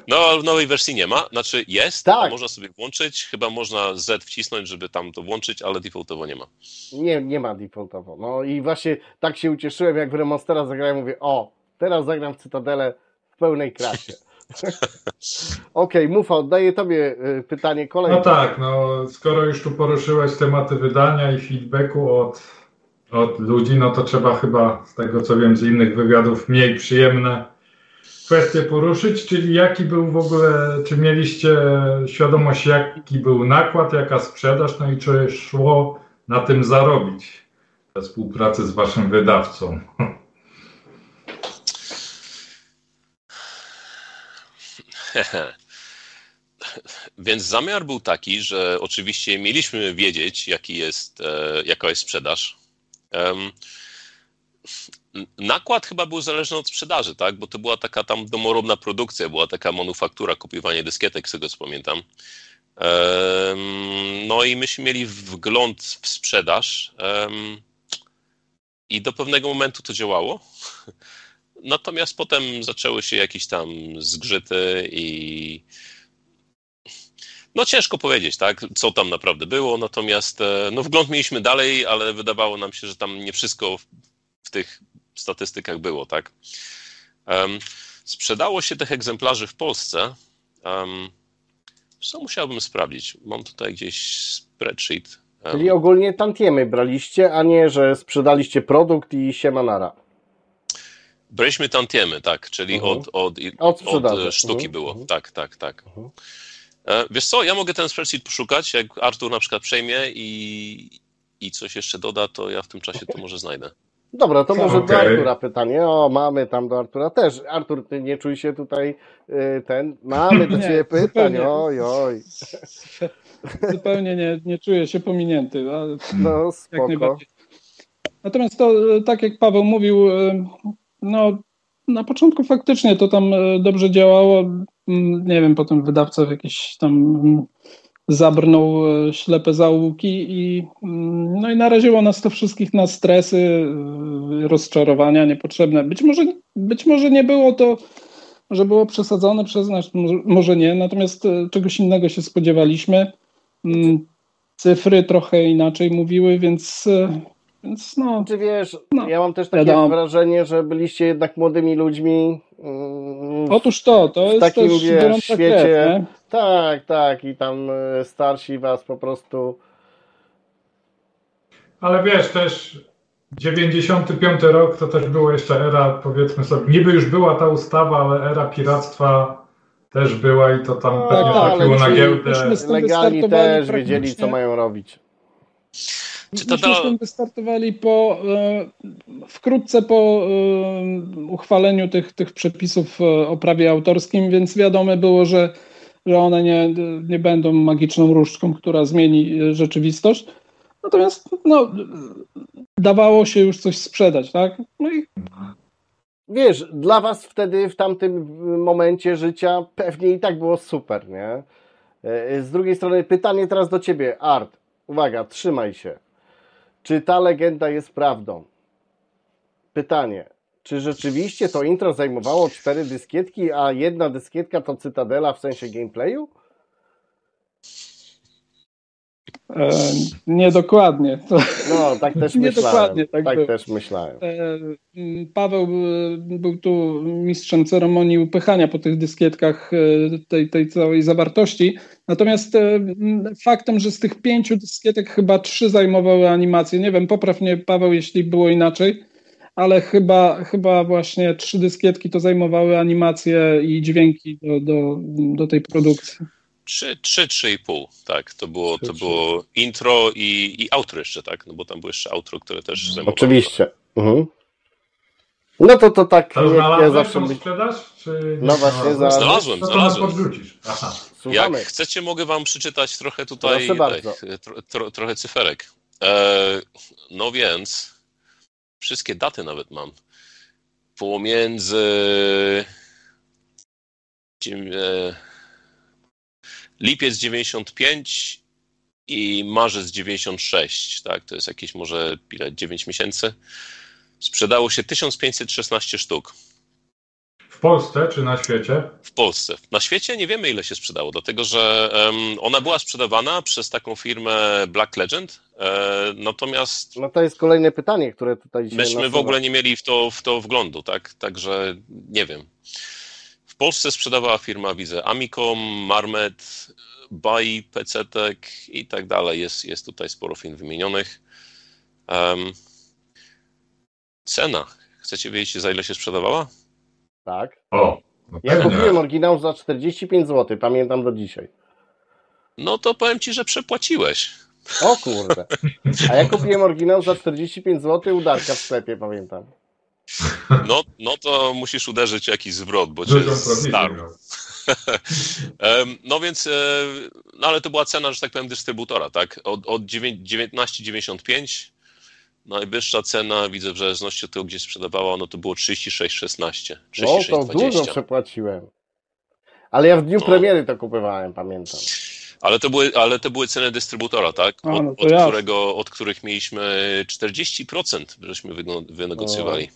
No, w nowej wersji nie ma, znaczy jest, tak. można sobie włączyć, chyba można Z wcisnąć, żeby tam to włączyć, ale defaultowo nie ma. Nie, nie ma defaultowo. No i właśnie tak się ucieszyłem, jak w Remonstera zagrałem, mówię, o, teraz zagram w Cytadelę w pełnej krasie. Okej, okay, Mufa, oddaję Tobie y, pytanie kolejne. No tak, no skoro już tu poruszyłeś tematy wydania i feedbacku od od ludzi, no to trzeba chyba z tego co wiem z innych wywiadów mniej przyjemne kwestie poruszyć, czyli jaki był w ogóle, czy mieliście świadomość jaki był nakład, jaka sprzedaż, no i czy szło na tym zarobić we współpracy z waszym wydawcą? Więc zamiar był taki, że oczywiście mieliśmy wiedzieć, jaki jest, e, jaka jest sprzedaż, Nakład chyba był zależny od sprzedaży, tak? Bo to była taka tam domorobna produkcja, była taka manufaktura, kopiowanie dyskietek, z tego co pamiętam. No i myśmy mieli wgląd w sprzedaż i do pewnego momentu to działało. Natomiast potem zaczęły się jakieś tam zgrzyty i no ciężko powiedzieć, tak, co tam naprawdę było, natomiast e, no wgląd mieliśmy dalej, ale wydawało nam się, że tam nie wszystko w tych statystykach było, tak. Um, sprzedało się tych egzemplarzy w Polsce. Um, co musiałbym sprawdzić? Mam tutaj gdzieś spreadsheet. Um, Czyli ogólnie tantiemy braliście, a nie, że sprzedaliście produkt i siemanara. Braliśmy tantiemy, tak, czyli -huh. od, od, od, od sztuki mhm, było. Mhm. Tak, tak, tak. E, wiesz co, ja mogę ten spreadsheet poszukać, jak Artur na przykład przejmie i, i coś jeszcze doda, to ja w tym czasie to może znajdę. Dobra, to może okay. do Artura pytanie. O, mamy tam do Artura też. Artur, ty nie czuj się tutaj y, ten. Mamy do ciebie pytań. Oj, oj. Zupełnie nie, nie czuję się pominięty. No, spoko. Natomiast to, tak jak Paweł mówił, y, no na początku faktycznie to tam y, dobrze działało. Mm, nie wiem, potem wydawca w jakiś tam mm, zabrnął e, ślepe zaułki i mm, no i naraziło nas to wszystkich na stresy, e, rozczarowania niepotrzebne. Być może, być może nie było to, że było przesadzone przez nas, może nie, natomiast e, czegoś innego się spodziewaliśmy. Cyfry trochę inaczej mówiły, więc więc no, Czy wiesz, no, ja mam też takie wiadomo. wrażenie, że byliście jednak młodymi ludźmi. Mm, Otóż to, to jest w takim też wiesz, świecie. tak, tak, i tam e, starsi was po prostu. Ale wiesz, też 95 rok to też była jeszcze era, powiedzmy sobie, niby już była ta ustawa, ale era piractwa też była i to tam no, pewnie tak, trafiło na giełdę. Legalni też wiedzieli, co mają robić. Czy to Myśmy wystartowali po, e, wkrótce po e, uchwaleniu tych, tych przepisów e, o prawie autorskim, więc wiadome było, że, że one nie, nie będą magiczną różdżką, która zmieni rzeczywistość. Natomiast no, dawało się już coś sprzedać, tak? No i... Wiesz, dla was wtedy, w tamtym momencie życia pewnie i tak było super, nie? Z drugiej strony pytanie teraz do ciebie, Art. Uwaga, trzymaj się. Czy ta legenda jest prawdą? Pytanie. Czy rzeczywiście to intro zajmowało cztery dyskietki, a jedna dyskietka to cytadela w sensie gameplayu? E, niedokładnie. No, tak też myślałem. Tak, tak też myślałem. E, Paweł był tu mistrzem ceremonii upychania po tych dyskietkach e, tej, tej całej zawartości. Natomiast e, faktem, że z tych pięciu dyskietek chyba trzy zajmowały animację, nie wiem, popraw mnie Paweł, jeśli było inaczej, ale chyba, chyba właśnie trzy dyskietki to zajmowały animacje i dźwięki do, do, do tej produkcji. 3, 3, 3,5, tak. To było, 3, to było intro i, i outro jeszcze, tak? No bo tam było jeszcze outro, które też zajmowało. Oczywiście. Mhm. No to to tak, To jak ja znalazłeś zawsze by... sprzedaż? Czy No właśnie, znalazłem. Znalazłem, znalazłem. podrzucisz? Aha. Słuchamy. Jak chcecie, mogę wam przeczytać trochę tutaj tak, tro, tro, trochę cyferek. E, no więc, wszystkie daty nawet mam. Pomiędzy e, lipiec 95 i marzec 96, tak, to jest jakieś może ile, 9 miesięcy. Sprzedało się 1516 sztuk. W Polsce czy na świecie? w Polsce. Na świecie nie wiemy, ile się sprzedało, dlatego że em, ona była sprzedawana przez taką firmę Black Legend, e, natomiast No to jest kolejne pytanie, które tutaj myśmy w nasuwa. ogóle nie mieli w to, w to wglądu, tak? Także nie wiem. W Polsce sprzedawała firma, widzę, Amicom, Marmet, Bai, Pecetek i tak dalej. Jest, jest tutaj sporo firm wymienionych. Em, cena. Chcecie wiedzieć, za ile się sprzedawała? Tak. O, no Ja kupiłem oryginał za 45 zł, pamiętam do dzisiaj. No to powiem ci, że przepłaciłeś. O kurde. A ja kupiłem oryginał za 45 zł u Darka w sklepie, pamiętam. No, no to musisz uderzyć jakiś zwrot, bo cię starł. No więc, e, no ale to była cena, że tak powiem, dystrybutora, tak? Od, od dziewię- 19,95 najwyższa cena, widzę w zależności od tego, gdzie sprzedawała, no to było 36,16. No to 36,20. dużo przepłaciłem. Ale ja w dniu No. premiery to kupowałem, pamiętam. Ale to były, ale to były ceny dystrybutora, tak? A, Od, no to od, którego, od których mieliśmy 40%, żeśmy wynegocjowali.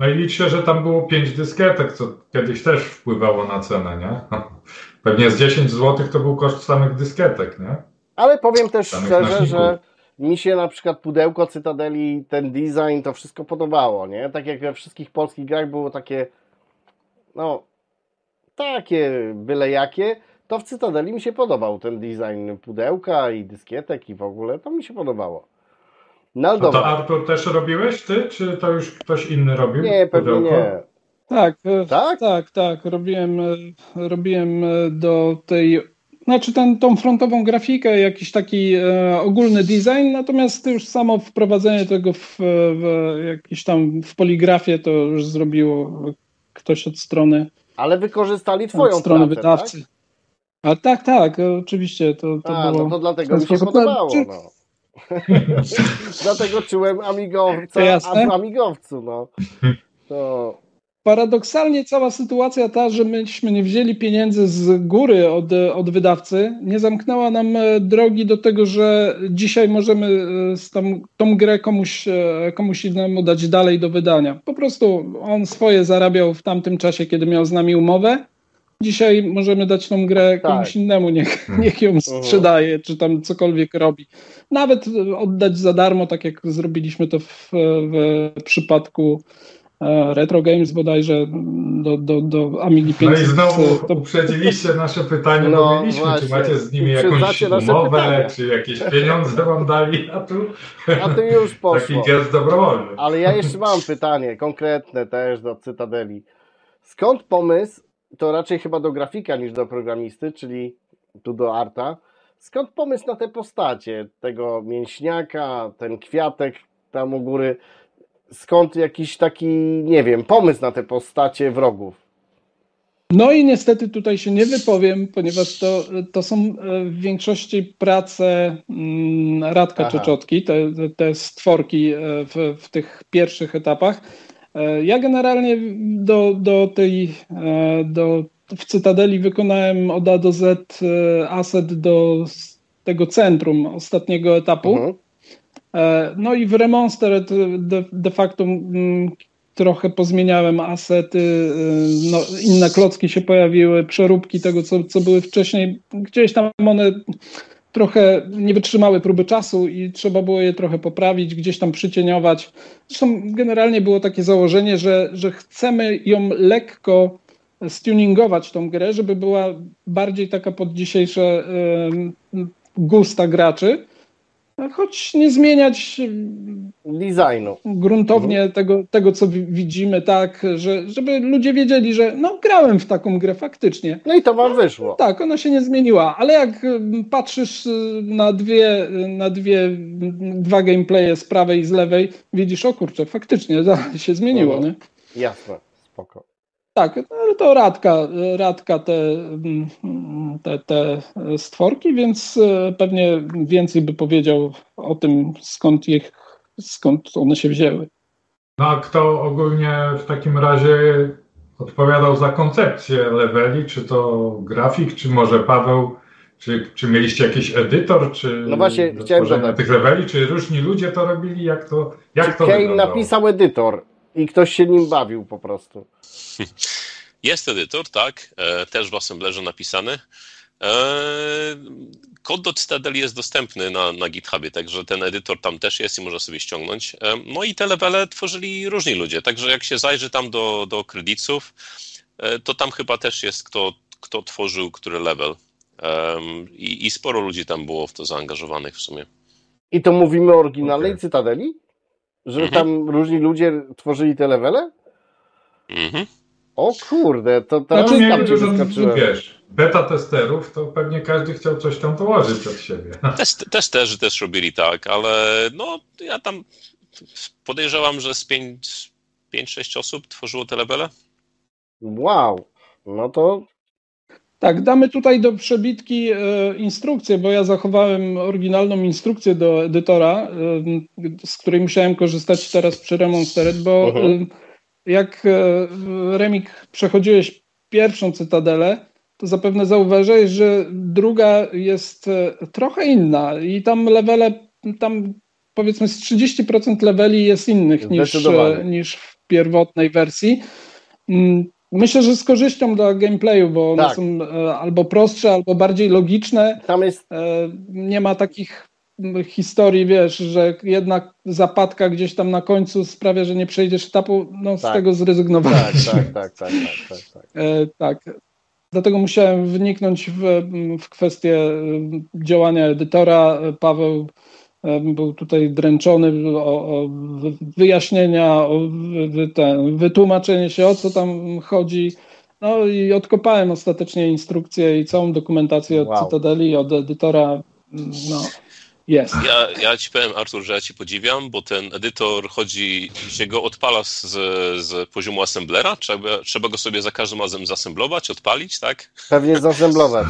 No i liczę, że tam było 5 dyskietek, co kiedyś też wpływało na cenę, nie? Pewnie z 10 zł to był koszt samych dyskietek, nie? Ale powiem też Samych szczerze, nośników. że mi się na przykład pudełko Cytadeli, ten design, to wszystko podobało, nie? Tak jak we wszystkich polskich grach było takie, no, takie byle jakie, to w Cytadeli mi się podobał ten design pudełka i dyskietek i w ogóle, to mi się podobało. No A to dobra, Artur też robiłeś ty, czy to już ktoś inny robił? nie, pewnie pudełko? nie. Tak, e, Tak? tak, tak. Robiłem, e, robiłem e, do tej, znaczy ten, tą frontową grafikę, jakiś taki e, ogólny design, natomiast już samo wprowadzenie tego w, w jakiś tam w poligrafię to już zrobiło ktoś od strony, Ale wykorzystali twoją od strony pracę, wydawcy. tak? A tak, tak, oczywiście to, to A, było. no to dlatego mi się sposób. podobało, no. dlatego czułem amigowca jasne. amigowcu, no. To... Paradoksalnie cała sytuacja ta, że myśmy nie wzięli pieniędzy z góry od, od wydawcy, nie zamknęła nam e, drogi do tego, że dzisiaj możemy e, z tą, tą grę komuś, e, komuś innemu dać dalej do wydania. Po prostu on swoje zarabiał w tamtym czasie, kiedy miał z nami umowę. Dzisiaj możemy dać tą grę Tak. komuś innemu, niech, niech ją sprzedaje, czy tam cokolwiek robi. Nawet oddać za darmo, tak jak zrobiliśmy to w, w przypadku e, Retro Games bodajże do, do, do Amigi 500. No i znowu to, uprzedziliście nasze pytanie, No, bo mieliśmy, właśnie. czy macie z nimi jakąś umowę, czy jakieś pieniądze wam dali, a tu A to już taki poszło. gest dobrowolny. Ale ja jeszcze mam pytanie, konkretne też do Cytadeli. Skąd pomysł, to raczej chyba do grafika niż do programisty, czyli tu do Arta, skąd pomysł na te postacie, tego mięśniaka, ten kwiatek tam u góry, skąd jakiś taki, nie wiem, pomysł na te postacie wrogów? no i niestety tutaj się nie wypowiem, ponieważ to, to są e, w większości prace mm, Radka Aha. Czeczotki, te, te- te stworki e, w, w tych pierwszych etapach. E, Ja generalnie do, do tej, e, do, w Cytadeli wykonałem od A do Z e, asset do tego centrum ostatniego etapu. Mhm. No i w Remonstered de, de facto mm, trochę pozmieniałem asety, no, inne klocki się pojawiły, przeróbki tego, co, co były wcześniej. Gdzieś tam one trochę nie wytrzymały próby czasu i trzeba było je trochę poprawić, gdzieś tam przycieniować. Zresztą generalnie było takie założenie, że, że chcemy ją lekko stuningować tą grę, żeby była bardziej taka pod dzisiejsze gusta graczy. Choć nie zmieniać mm, Designu. gruntownie tego, tego, co wi- widzimy, tak, że, żeby ludzie wiedzieli, że no grałem w taką grę faktycznie. No i to wam wyszło. Tak, ona się nie zmieniła, ale jak mm, patrzysz y, na dwie, na dwie, mm, dwa gameplaye z prawej i z lewej, widzisz, o kurczę, faktycznie się zmieniło, Mhm. nie? Jasne, spoko. Tak, no, ale to Radka, Radka te, te, te stworki, więc e, pewnie więcej by powiedział o tym, skąd, ich, skąd one się wzięły. No a kto ogólnie w takim razie odpowiadał za koncepcję leveli? Czy to grafik, czy może Paweł? Czy, czy mieliście jakiś edytor, czy No właśnie, chciałem tych leveli, czy różni ludzie to robili? Jak to, jak to Kane wyglądało? napisał edytor i ktoś się nim bawił po prostu. Jest edytor, tak, e, też w Assemblerze napisany. E, Kod do Citadel jest dostępny na, na GitHubie, także ten edytor tam też jest i można sobie ściągnąć. E, No i te levele tworzyli różni ludzie, także jak się zajrzy tam do, do kredytów, to tam chyba też jest kto, kto tworzył który level. I, I sporo ludzi tam było w to zaangażowanych w sumie. I to mówimy o oryginalnej Okej. Cytadeli? Że Mhm. tam różni ludzie tworzyli te levele? Mhm. O kurde, to teraz Znaczy, tam nie, cię zaskoczyłem. wiesz, beta testerów, to pewnie każdy chciał coś tam dołożyć od siebie. Też, też, też, też robili tak, ale no ja tam podejrzewam, że z 5-6 osób tworzyło te levele. Wow, no to Tak, damy tutaj do przebitki e, instrukcję, bo ja zachowałem oryginalną instrukcję do edytora, e, z której musiałem korzystać teraz przy Remonstered, bo Mhm. e, jak Remik przechodziłeś pierwszą cytadelę, to zapewne zauważyłeś, że druga jest trochę inna i tam levele, tam powiedzmy z 30% leveli jest innych niż, niż w pierwotnej wersji. Myślę, że z korzyścią dla gameplayu, bo one Tak. są e, albo prostsze, albo bardziej logiczne. tam jest E, Nie ma takich historii, wiesz, że jedna zapadka gdzieś tam na końcu sprawia, że nie przejdziesz etapu. No z Tak. tego zrezygnowałem. Tak, tak, tak, tak, tak, tak, tak. E, tak. Dlatego musiałem wniknąć w, w kwestię działania edytora. Paweł był tutaj dręczony o, o wy- wyjaśnienia, o wy- wy- ten, wytłumaczenie się, o co tam chodzi. No i odkopałem ostatecznie instrukcję i całą dokumentację od Wow. Cytadeli, od edytora. No, jest. Ja, ja ci powiem, Artur, że ja ci podziwiam, bo ten edytor chodzi, się go odpala z, z poziomu assemblera, trzeba, trzeba go sobie za każdym razem zasemblować, odpalić, tak? Pewnie zasemblować.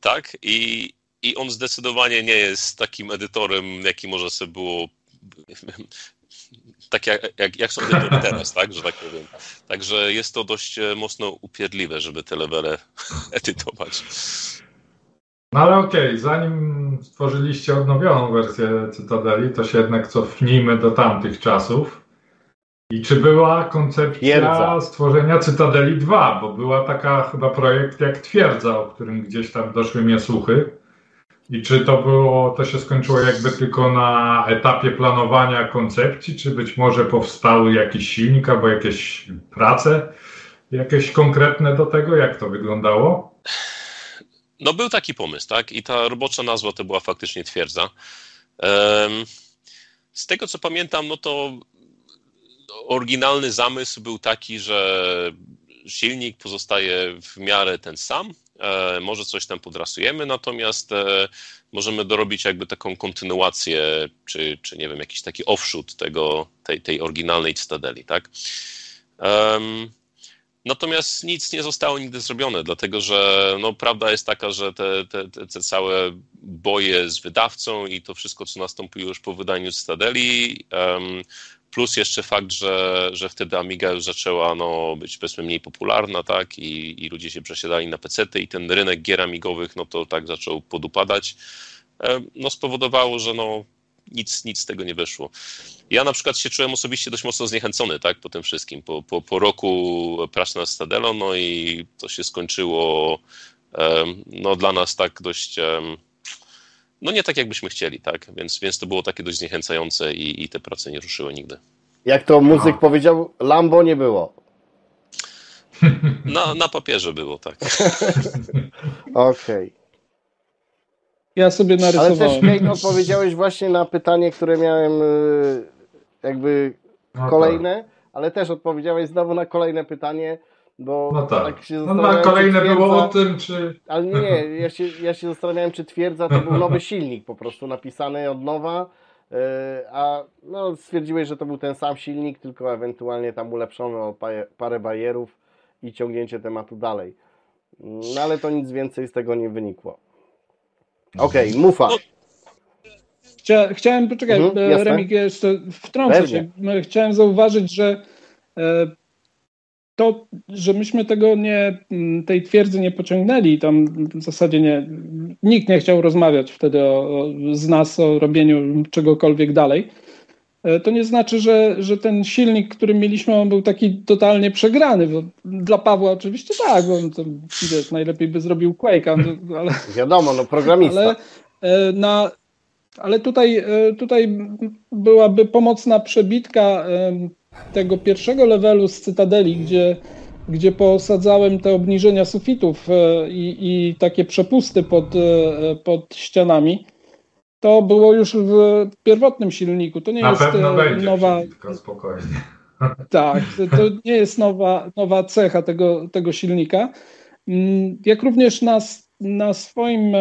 Tak, i, i on zdecydowanie nie jest takim edytorem, jaki może sobie było. Tak jak, jak, jak są edytory teraz, tak, że tak powiem. Także jest to dość e, mocno upierdliwe, żeby te levele edytować. No ale okej, zanim stworzyliście odnowioną wersję Cytadeli, to się jednak cofnijmy do tamtych czasów. I czy była koncepcja Twierdza. stworzenia Cytadeli 2? Bo była taka chyba projekt jak Twierdza, o którym gdzieś tam doszły mnie słuchy. I czy to było, to się skończyło jakby tylko na etapie planowania koncepcji, czy być może powstały jakiś silnik albo jakieś prace, jakieś konkretne do tego? Jak to wyglądało? No był taki pomysł, tak? I ta robocza nazwa to była faktycznie twierdza. Z tego co pamiętam, no to oryginalny zamysł był taki, że silnik pozostaje w miarę ten sam. E, Może coś tam podrasujemy, natomiast e, możemy dorobić jakby taką kontynuację, czy, czy nie wiem, jakiś taki offshoot tego, tej, tej oryginalnej Cytadeli, tak? Natomiast nic nie zostało nigdy zrobione, dlatego że no, prawda jest taka, że te, te, te, całe boje z wydawcą i to wszystko, co nastąpiło już po wydaniu Cytadeli, plus jeszcze fakt, że, że wtedy Amiga już zaczęła no, być powiedzmy mniej popularna, tak, i, i ludzie się przesiadali na pecety i ten rynek gier amigowych, no to tak zaczął podupadać, no spowodowało, że no nic, nic z tego nie wyszło. Ja na przykład się czułem osobiście dość mocno zniechęcony, tak, po tym wszystkim, po, po, po roku pracy nad Stadelo, no i to się skończyło, no dla nas tak dość, no nie tak jakbyśmy chcieli, tak, więc, więc to było takie dość zniechęcające i, i te prace nie ruszyły nigdy. Jak to muzyk powiedział, Lambo nie było. Na, na papierze było, tak. Okej. Ja sobie Ale narysowałem. też Kate odpowiedziałeś właśnie na pytanie, które miałem y, jakby No kolejne, ale też odpowiedziałeś znowu na kolejne pytanie, bo No tak. tak się No, czy kolejne twierdza- było o tym, czy. Ale nie, nie, ja się, ja się zastanawiałem, czy twierdza to był nowy silnik po prostu napisany od nowa, y, a no, stwierdziłeś, że to był ten sam silnik, tylko ewentualnie tam ulepszony o pa- parę bajerów i ciągnięcie tematu dalej. No ale to nic więcej z tego nie wynikło. Okej, Mufa. Chcia, chciałem, poczekaj, Mhm, e. Remik, jeszcze wtrącę Pewnie. się. M, Chciałem zauważyć, że e, to, że myśmy tego nie, m, tej twierdzy nie pociągnęli, tam w zasadzie nie, nikt nie chciał rozmawiać wtedy o, o, z nas o robieniu czegokolwiek dalej, e, to nie znaczy, że, że ten silnik, który mieliśmy, on był taki totalnie przegrany. Dla Pawła oczywiście tak, bo on to, wiesz, najlepiej by zrobił Quake'a, ale Wiadomo, no programista. ale e, na, ale tutaj, e, tutaj byłaby pomocna przebitka tego pierwszego levelu z Cytadeli, gdzie, gdzie posadzałem te obniżenia sufitów e, i, i takie przepusty pod, e, pod ścianami. To było już w pierwotnym silniku. To nie Na jest e, nowa, Tylko spokojnie. tak, to, nie jest nowa, nowa cecha tego, tego silnika. Mm, Jak również na, na swoim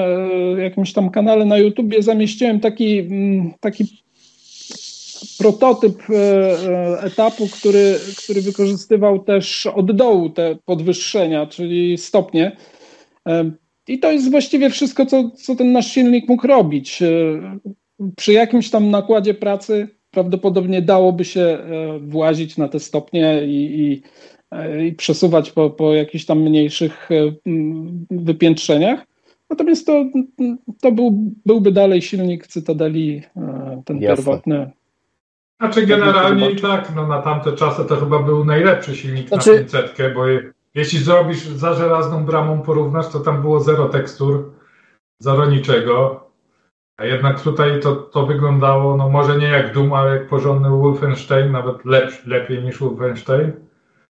jakimś tam kanale na YouTubie zamieściłem taki, mm, taki prototyp e, e, etapu, który, który wykorzystywał też od dołu te podwyższenia, czyli stopnie. E, I to jest właściwie wszystko, co, co ten nasz silnik mógł robić. Przy jakimś tam nakładzie pracy prawdopodobnie dałoby się włazić na te stopnie i, i, i przesuwać po, po jakichś tam mniejszych wypiętrzeniach. Natomiast to, to był, byłby dalej silnik Cytadeli, ten Jasne. pierwotny. Znaczy generalnie i tak, no na tamte czasy to chyba był najlepszy silnik Znaczy- na 500, bo je- jeśli zrobisz za żelazną bramą porównasz, to tam było zero tekstur, zero niczego. A jednak tutaj to, to wyglądało, no może nie jak Doom, ale jak porządny Wolfenstein, nawet lepszy, lepiej niż Wolfenstein.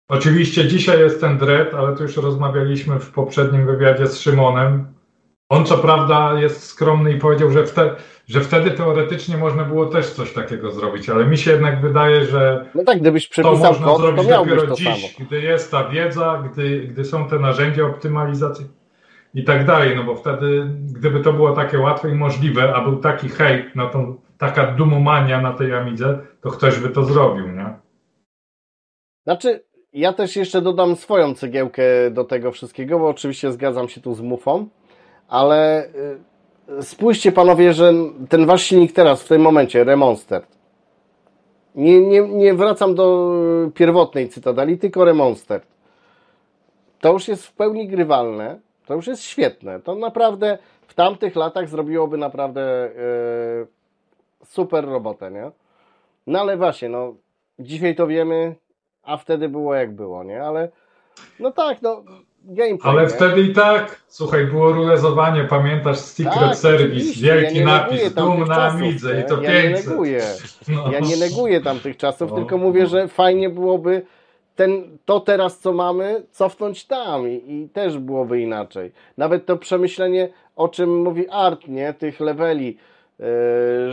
Oczywiście dzisiaj jest ten Dread, ale to już rozmawialiśmy w poprzednim wywiadzie z Szymonem. On co prawda jest skromny i powiedział, że, wte, że wtedy teoretycznie można było też coś takiego zrobić, ale mi się jednak wydaje, że No tak, gdybyś to można kod, to zrobić miałbyś dopiero to dziś, samo. gdy jest ta wiedza, gdy, gdy są te narzędzia optymalizacji i tak dalej, no bo wtedy, gdyby to było takie łatwe i możliwe, a był taki hejt na tą, taka dumomania na tej Amidze, to ktoś by to zrobił, nie? Znaczy, ja też jeszcze dodam swoją cegiełkę do tego wszystkiego, bo oczywiście zgadzam się tu z Mufą, ale y, spójrzcie panowie, że ten wasz silnik teraz, w tym momencie, Remonster, nie, nie, nie wracam do y, pierwotnej Cytadeli, tylko Remonster. To już jest w pełni grywalne, to już jest świetne. To naprawdę w tamtych latach zrobiłoby naprawdę y, super robotę, nie? No ale właśnie, no dzisiaj to wiemy, a wtedy było jak było, nie? Ale no tak, no gameplay, Ale nie? wtedy i tak, słuchaj, było rulezowanie, pamiętasz, Secret Tak, Service, wielki ja nie napis, tamtych na Amidze nie? i to ja nie 500. neguję, No. ja nie neguję tamtych czasów, No. tylko mówię, że fajnie byłoby ten, to teraz co mamy, cofnąć tam i, i też byłoby inaczej. Nawet to przemyślenie, o czym mówi Art, nie? Tych leveli, yy,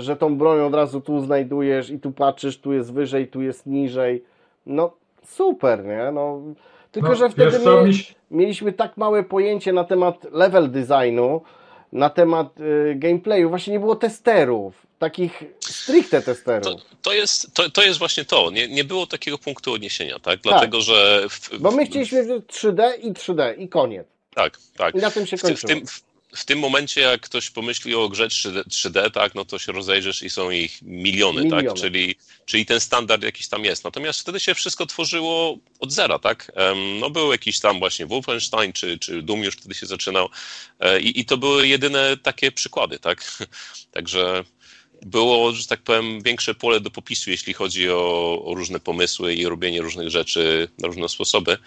że tą broń od razu tu znajdujesz i tu patrzysz, tu jest wyżej, tu jest niżej. No super, nie? No, tylko, No, że wtedy co, mieliśmy tak małe pojęcie na temat level designu, na temat y, gameplayu. Właśnie nie było testerów, takich stricte testerów. To jest, to, to jest właśnie to. Nie, nie było takiego punktu odniesienia, tak? Dlatego, że. W, Bo my chcieliśmy wziąć 3D i 3D i koniec. Tak, tak. I na tym się w, ty- w, kończyło. tym, w, tym momencie, jak ktoś pomyśli o grze 3D, 3D, tak, no to się rozejrzysz i są ich miliony, Miliony. tak? Czyli, czyli ten standard jakiś tam jest. Natomiast wtedy się wszystko tworzyło od zera, tak? No był jakiś tam właśnie Wolfenstein, czy, czy Doom już wtedy się zaczynał E, i, i to były jedyne takie przykłady, tak? Także było, że tak powiem, większe pole do popisu, jeśli chodzi o, o różne pomysły i robienie różnych rzeczy na różne sposoby.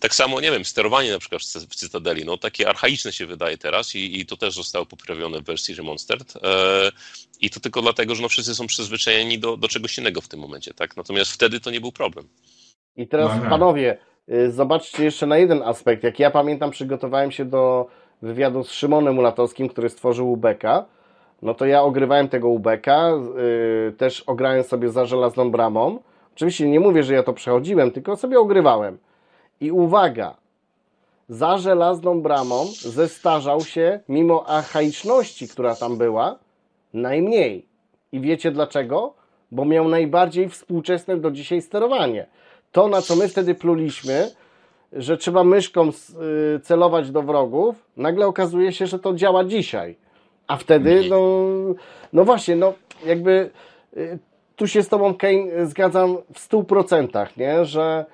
Tak samo, nie wiem, sterowanie na przykład w Cy- w Cytadeli, no takie archaiczne się wydaje teraz i, i to też zostało poprawione w wersji Remonstered e, i to tylko dlatego, że no wszyscy są przyzwyczajeni do, do czegoś innego w tym momencie, tak? Natomiast wtedy to nie był problem. I teraz No nie. panowie, y, zobaczcie jeszcze na jeden aspekt. Jak ja pamiętam, przygotowałem się do wywiadu z Szymonem Ulatowskim, który stworzył Ubeka, no to ja ogrywałem tego Ubeka, yy, też ograłem sobie za żelazną bramą. Oczywiście nie mówię, że ja to przechodziłem, tylko sobie ogrywałem. I uwaga, za żelazną bramą zestarzał się, mimo archaiczności, która tam była, najmniej. I wiecie dlaczego? Bo miał najbardziej współczesne do dzisiaj sterowanie. To, na co my wtedy pluliśmy, że trzeba myszką y, celować do wrogów, nagle okazuje się, że to działa dzisiaj. A wtedy, no, no właśnie, no jakby y, tu się z Tobą, Kane, zgadzam w stu procentach, nie? że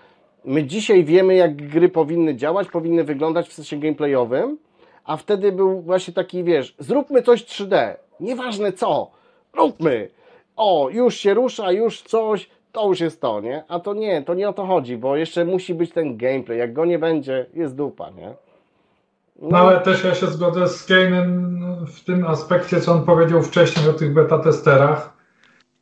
my dzisiaj wiemy, jak gry powinny działać, powinny wyglądać w sensie gameplayowym, a wtedy był właśnie taki, wiesz, zróbmy coś 3D, nieważne co, róbmy. O, już się rusza, już coś, to już jest to, nie? A to nie, to nie o to chodzi, bo jeszcze musi być ten gameplay. Jak go nie będzie, jest dupa, nie? No ale też ja się zgodzę z Kane'em w tym aspekcie, co on powiedział wcześniej o tych beta testerach,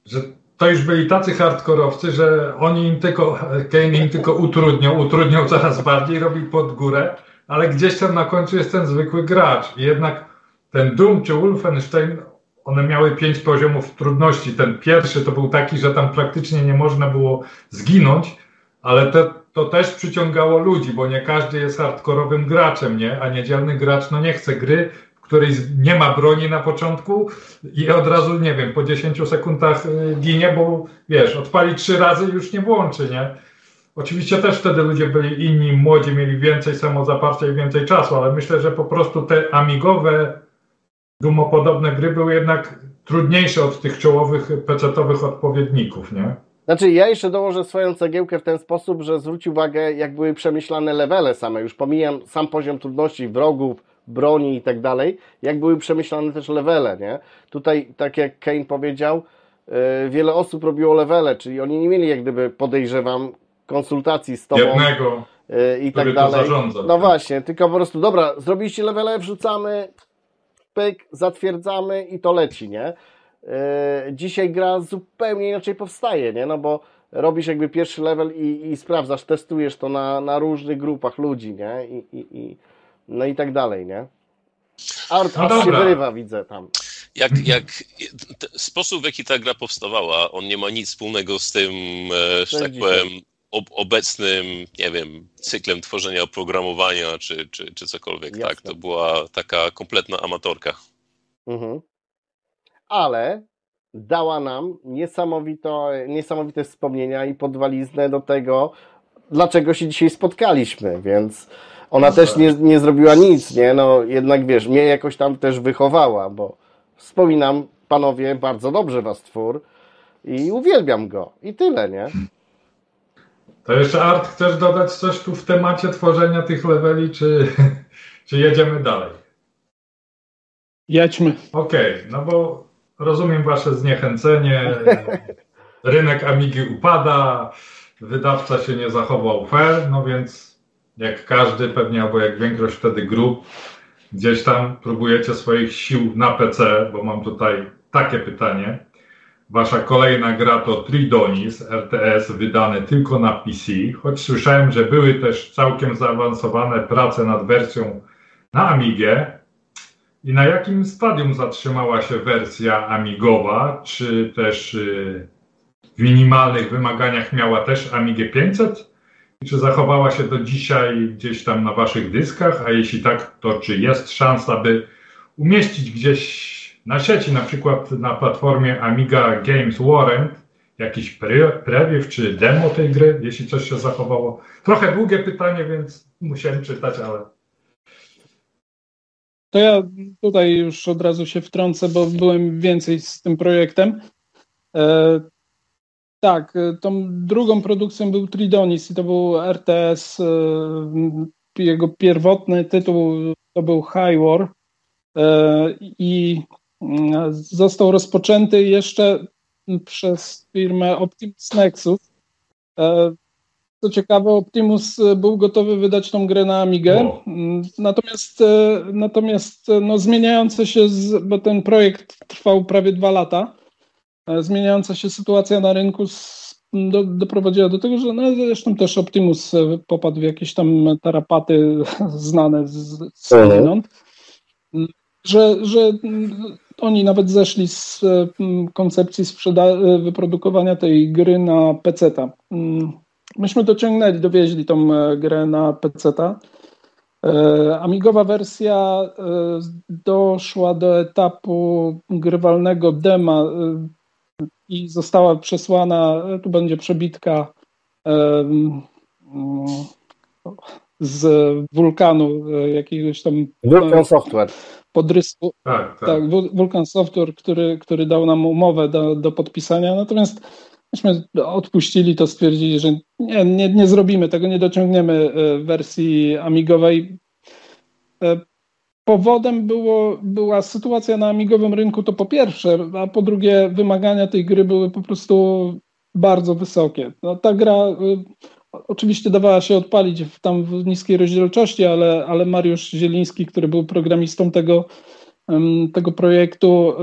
że to już byli tacy hardkorowcy, że oni im tylko, Kane im tylko utrudnią, utrudnią coraz bardziej, robi pod górę, ale gdzieś tam na końcu jest ten zwykły gracz. I jednak ten Doom czy Wolfenstein, one miały pięć poziomów trudności. Ten pierwszy to był taki, że tam praktycznie nie można było zginąć, ale te, to też przyciągało ludzi, bo nie każdy jest hardkorowym graczem, nie? A niedzielny gracz no nie chce gry, w której nie ma broni na początku i od razu, nie wiem, po 10 sekundach y, ginie, bo wiesz, odpali trzy razy i już nie włączy, nie? Oczywiście też wtedy ludzie byli inni, młodzi, mieli więcej samozaparcia i więcej czasu, ale myślę, że po prostu te amigowe, dumopodobne gry były jednak trudniejsze od tych czołowych pecetowych odpowiedników, nie? Znaczy, ja jeszcze dołożę swoją cegiełkę w ten sposób, że zwróć uwagę, jak były przemyślane levele same. Już pomijam sam poziom trudności wrogów, broni i tak dalej, jak były przemyślane też levele, nie? Tutaj, tak jak Kane powiedział, yy, wiele osób robiło levele, czyli oni nie mieli jak gdyby, podejrzewam, konsultacji z tobą. Jednego, yy, i tak dalej. zarządza. No właśnie, tylko po prostu, dobra, zrobiliście levele, wrzucamy, pyk, zatwierdzamy i to leci, nie? Yy, dzisiaj gra zupełnie inaczej powstaje, nie? No bo robisz jakby pierwszy level i, i sprawdzasz, testujesz to na, na różnych grupach ludzi, nie? I, i, i, no i tak dalej, nie? Art No aż się wyrywa, widzę tam. Jak, jak sposób, w jaki ta gra powstawała, on nie ma nic wspólnego z tym, e, że tak powiem, ob, obecnym, nie wiem, cyklem tworzenia oprogramowania czy, czy, czy cokolwiek. Jasne. Tak, to była taka kompletna amatorka. Mhm. Ale dała nam niesamowito, niesamowite wspomnienia i podwaliznę do tego, dlaczego się dzisiaj spotkaliśmy, więc ona też nie, nie zrobiła nic, nie? No jednak wiesz, mnie jakoś tam też wychowała, bo wspominam, panowie, bardzo dobrze was twór i uwielbiam go. I tyle, nie? To jeszcze Art, chcesz dodać coś tu w temacie tworzenia tych leveli, czy, czy jedziemy dalej? Jedźmy. Okej, no bo rozumiem wasze zniechęcenie. Rynek Amigi upada, wydawca się nie zachował fair, no więc jak każdy pewnie, albo jak większość wtedy grup, gdzieś tam próbujecie swoich sił na PC, bo mam tutaj takie pytanie. Wasza kolejna gra to Tridonis RTS wydany tylko na PC, choć słyszałem, że były też całkiem zaawansowane prace nad wersją na Amigę. I na jakim stadium zatrzymała się wersja amigowa? Czy też y, w minimalnych wymaganiach miała też Amigę 500? Czy zachowała się do dzisiaj gdzieś tam na waszych dyskach? A jeśli tak, to czy jest szansa, by umieścić gdzieś na sieci, na przykład na platformie Amiga Games Warrant, jakiś pre preview czy demo tej gry, jeśli coś się zachowało? Trochę długie pytanie, więc musiałem czytać, ale To ja tutaj już od razu się wtrącę, bo byłem więcej z tym projektem. Tak, e, tą drugą produkcją był Tridonis i to był RTS. E, jego pierwotny tytuł to był High War e, i został rozpoczęty jeszcze przez firmę Optimus Nexus. Co ciekawe, Optimus był gotowy wydać tą grę na Amigę, O. Mm, natomiast, natomiast no, zmieniające się, bo ten projekt trwał prawie dwa lata, zmieniająca się sytuacja na rynku do, doprowadziła do tego, że no, zresztą też Optimus e, popadł w jakieś tam tarapaty znane z, z że, że oni nawet zeszli z koncepcji sprzeda- wyprodukowania tej gry na PC-ta. Myśmy dociągnęli, dowieźli tą grę na PC-ta. Amigowa wersja doszła do etapu grywalnego dema i została przesłana, tu będzie przebitka z wulkanu jakiegoś tam Vulkan Software. podrysku. Tak, tak. Tak, Vulkan Software, który, który dał nam umowę do, do podpisania, natomiast myśmy odpuścili to, stwierdzili, że nie, nie, nie zrobimy tego, nie dociągniemy wersji amigowej. Powodem było, była sytuacja na amigowym rynku, to po pierwsze, a po drugie wymagania tej gry były po prostu bardzo wysokie. No, ta gra oczywiście dawała się odpalić w, tam w niskiej rozdzielczości, ale, ale Mariusz Zieliński, który był programistą tego, tego projektu,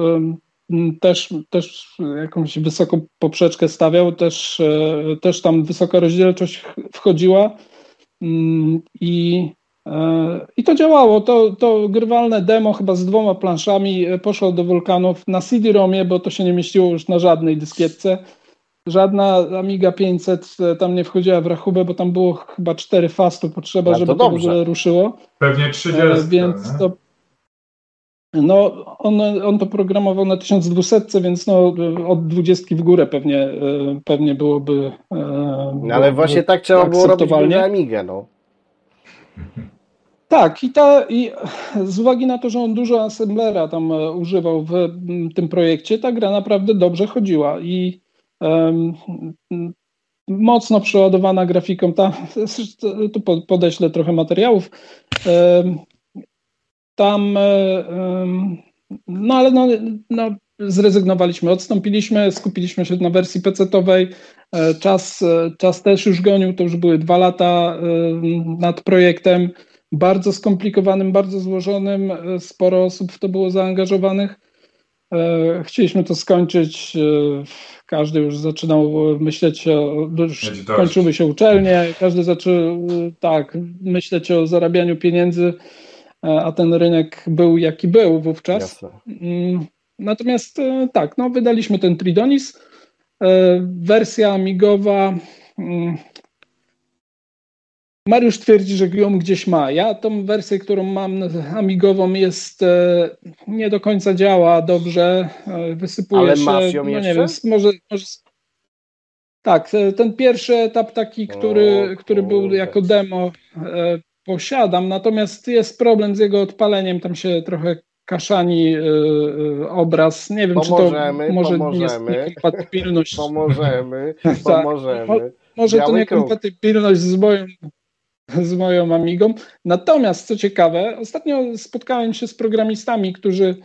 też, też jakąś wysoką poprzeczkę stawiał, też, e, też tam wysoka rozdzielczość wchodziła i i to działało. To, to grywalne demo chyba z dwoma planszami e, poszło do wulkanów na CD-ROMie, bo to się nie mieściło już na żadnej dyskietce. Żadna Amiga 500 tam nie wchodziła w rachubę, bo tam było chyba 4 fastu potrzeba, No to żeby to w dobrze. ogóle ruszyło. Pewnie 30. E, Więc nie? to. No, on, on to programował na 1200, więc no, od 20 w górę pewnie, e, pewnie byłoby. e, No, ale właśnie tak trzeba było robić na Amigę, no. Tak, i, ta, i z uwagi na to, że on dużo assemblera tam e, używał w tym projekcie, ta gra naprawdę dobrze chodziła i em, m, mocno przeładowana grafiką. Ta, tu po- podeślę trochę materiałów. Em, Tam, em, no ale no, no, zrezygnowaliśmy, odstąpiliśmy, skupiliśmy się na wersji PC-owej. E, Czas, czas też już gonił, to już były dwa lata nad projektem bardzo skomplikowanym, bardzo złożonym. e, Sporo osób w to było zaangażowanych. E, Chcieliśmy to skończyć. e, Każdy już zaczynał myśleć o. Już kończyły się uczelnie, każdy zaczął tak myśleć o zarabianiu pieniędzy, a ten rynek był jaki był wówczas. Jasne. Mm, Natomiast tak, no, wydaliśmy ten Tridonis. Wersja amigowa. Mariusz twierdzi, że ją gdzieś ma. Ja tą wersję, którą mam amigową jest e, nie do końca działa dobrze, e, wysypuje Ale się. masz ją no jeszcze? nie wiem, może, może tak, e, ten pierwszy etap taki, który, O który był jako demo posiadam, natomiast jest problem z jego odpaleniem, tam się trochę kaszani obraz. Nie wiem, Pomożemy, czy to może pomożemy. jest niekompatybilność. Pomożemy, Tak. pomożemy. Może to Biały niekompatybilność z moją, z moją Amigą. Natomiast co ciekawe, ostatnio spotkałem się z programistami, którzy,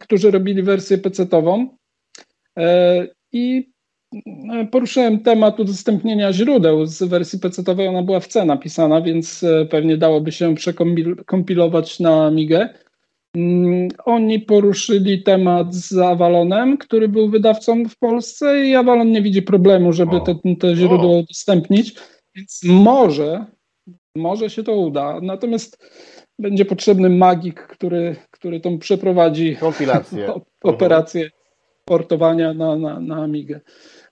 którzy robili wersję PC-ową e, i e, poruszyłem temat udostępnienia źródeł z wersji PC-owej. Ona była w C napisana, więc e, pewnie dałoby się przekompilować na Amigę. Mm, Oni poruszyli temat z Avalonem, który był wydawcą w Polsce i Avalon nie widzi problemu, żeby te, te źródło udostępnić, więc może, może się to uda. Natomiast będzie potrzebny magik, który, który tą przeprowadzi Kompilację. op- operację portowania na, na, na Amigę.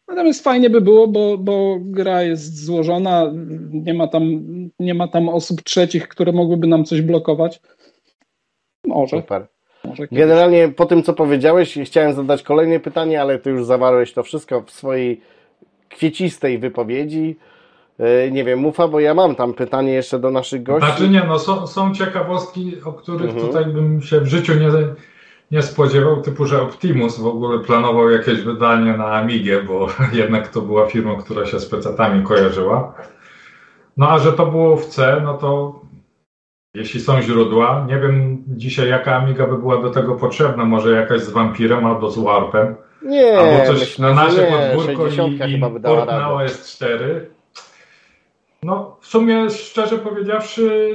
Natomiast fajnie by było, bo, bo gra jest złożona, nie ma, tam, nie ma tam osób trzecich, które mogłyby nam coś blokować. Może, Super. może. Generalnie po tym, co powiedziałeś, chciałem zadać kolejne pytanie, ale ty już zawarłeś to wszystko w swojej kwiecistej wypowiedzi. E, Nie wiem, Mufa, bo ja mam tam pytanie jeszcze do naszych gości. Znaczy nie, no są, są ciekawostki, o których Mhm. tutaj bym się w życiu nie, nie spodziewał, typu, że Optimus w ogóle planował jakieś wydanie na Amigę, bo jednak to była firma, która się z PC-tami kojarzyła. No a że to było w C, no to jeśli są źródła, nie wiem dzisiaj jaka Amiga by była do tego potrzebna, może jakaś z Vampirem albo z Warpem, Nie, albo coś myślę, na nasze nie. podwórko 60 i, i chyba by dała port na radę. OS4. No, w sumie szczerze powiedziawszy,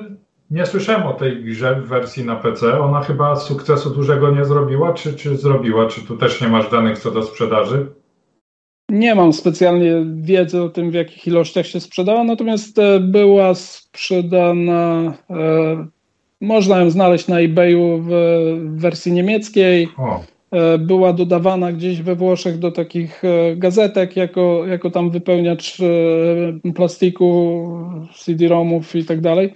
nie słyszałem o tej grze w wersji na PC. Ona chyba sukcesu dużego nie zrobiła, czy, czy zrobiła? Czy tu też nie masz danych co do sprzedaży? Nie mam specjalnie wiedzy o tym, w jakich ilościach się sprzedała, natomiast e, była sprzedana e, można ją znaleźć na eBayu w, w wersji niemieckiej. O, była dodawana gdzieś we Włoszech do takich e, gazetek jako, jako tam wypełniacz e, plastiku, CD-ROMów i tak dalej.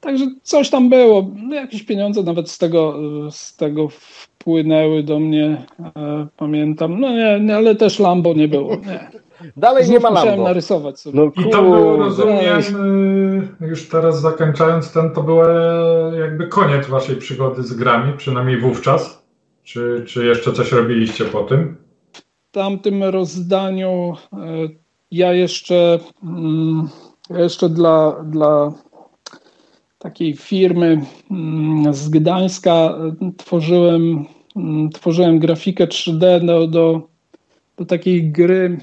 Także coś tam było. No, Jakieś pieniądze nawet z tego, e, z tego wpłynęły do mnie, e, pamiętam. No nie, nie, ale też Lambo nie było. Nie. Dalej nie Znów ma musiałem Lambo. narysować sobie. No I to było, rozumiem, już teraz zakończając ten, to był e, jakby koniec waszej przygody z grami, przynajmniej wówczas. Czy, czy jeszcze coś robiliście po tym? w tamtym rozdaniu e, ja jeszcze, mm, jeszcze dla, dla takiej firmy mm, z Gdańska e, tworzyłem, mm, tworzyłem grafikę 3D do, do, do takiej gry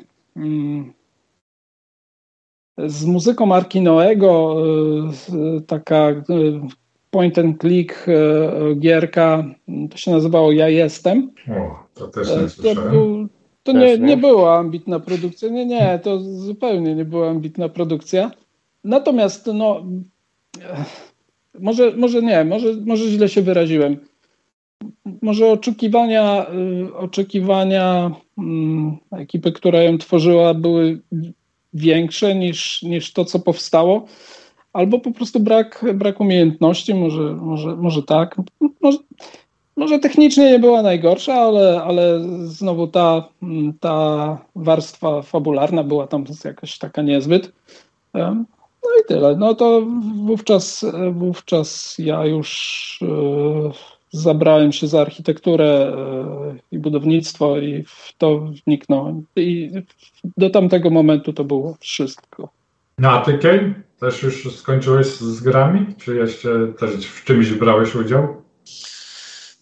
z muzyką Arkinoego, e, taka point and click e, gierka, to się nazywało Ja Jestem. O, to też E, nie To, słyszałem. był, to Też nie, nie? nie była ambitna produkcja. Nie, nie, to zupełnie nie była ambitna produkcja. Natomiast, no, e, może, może nie, może, może źle się wyraziłem. Może oczekiwania, oczekiwania mm, ekipy, która ją tworzyła, były większe niż, niż to, co powstało. Albo po prostu brak, brak umiejętności, może, może, może tak. Może, może technicznie nie była najgorsza, ale, ale znowu ta, ta warstwa fabularna była tam jakaś taka niezbyt. No i tyle. No to wówczas, wówczas ja już e, zabrałem się za architekturę e, i budownictwo i w to wniknąłem. I do tamtego momentu to było wszystko. No a? Też już skończyłeś z, grami? Czy jeszcze też w czymś brałeś udział?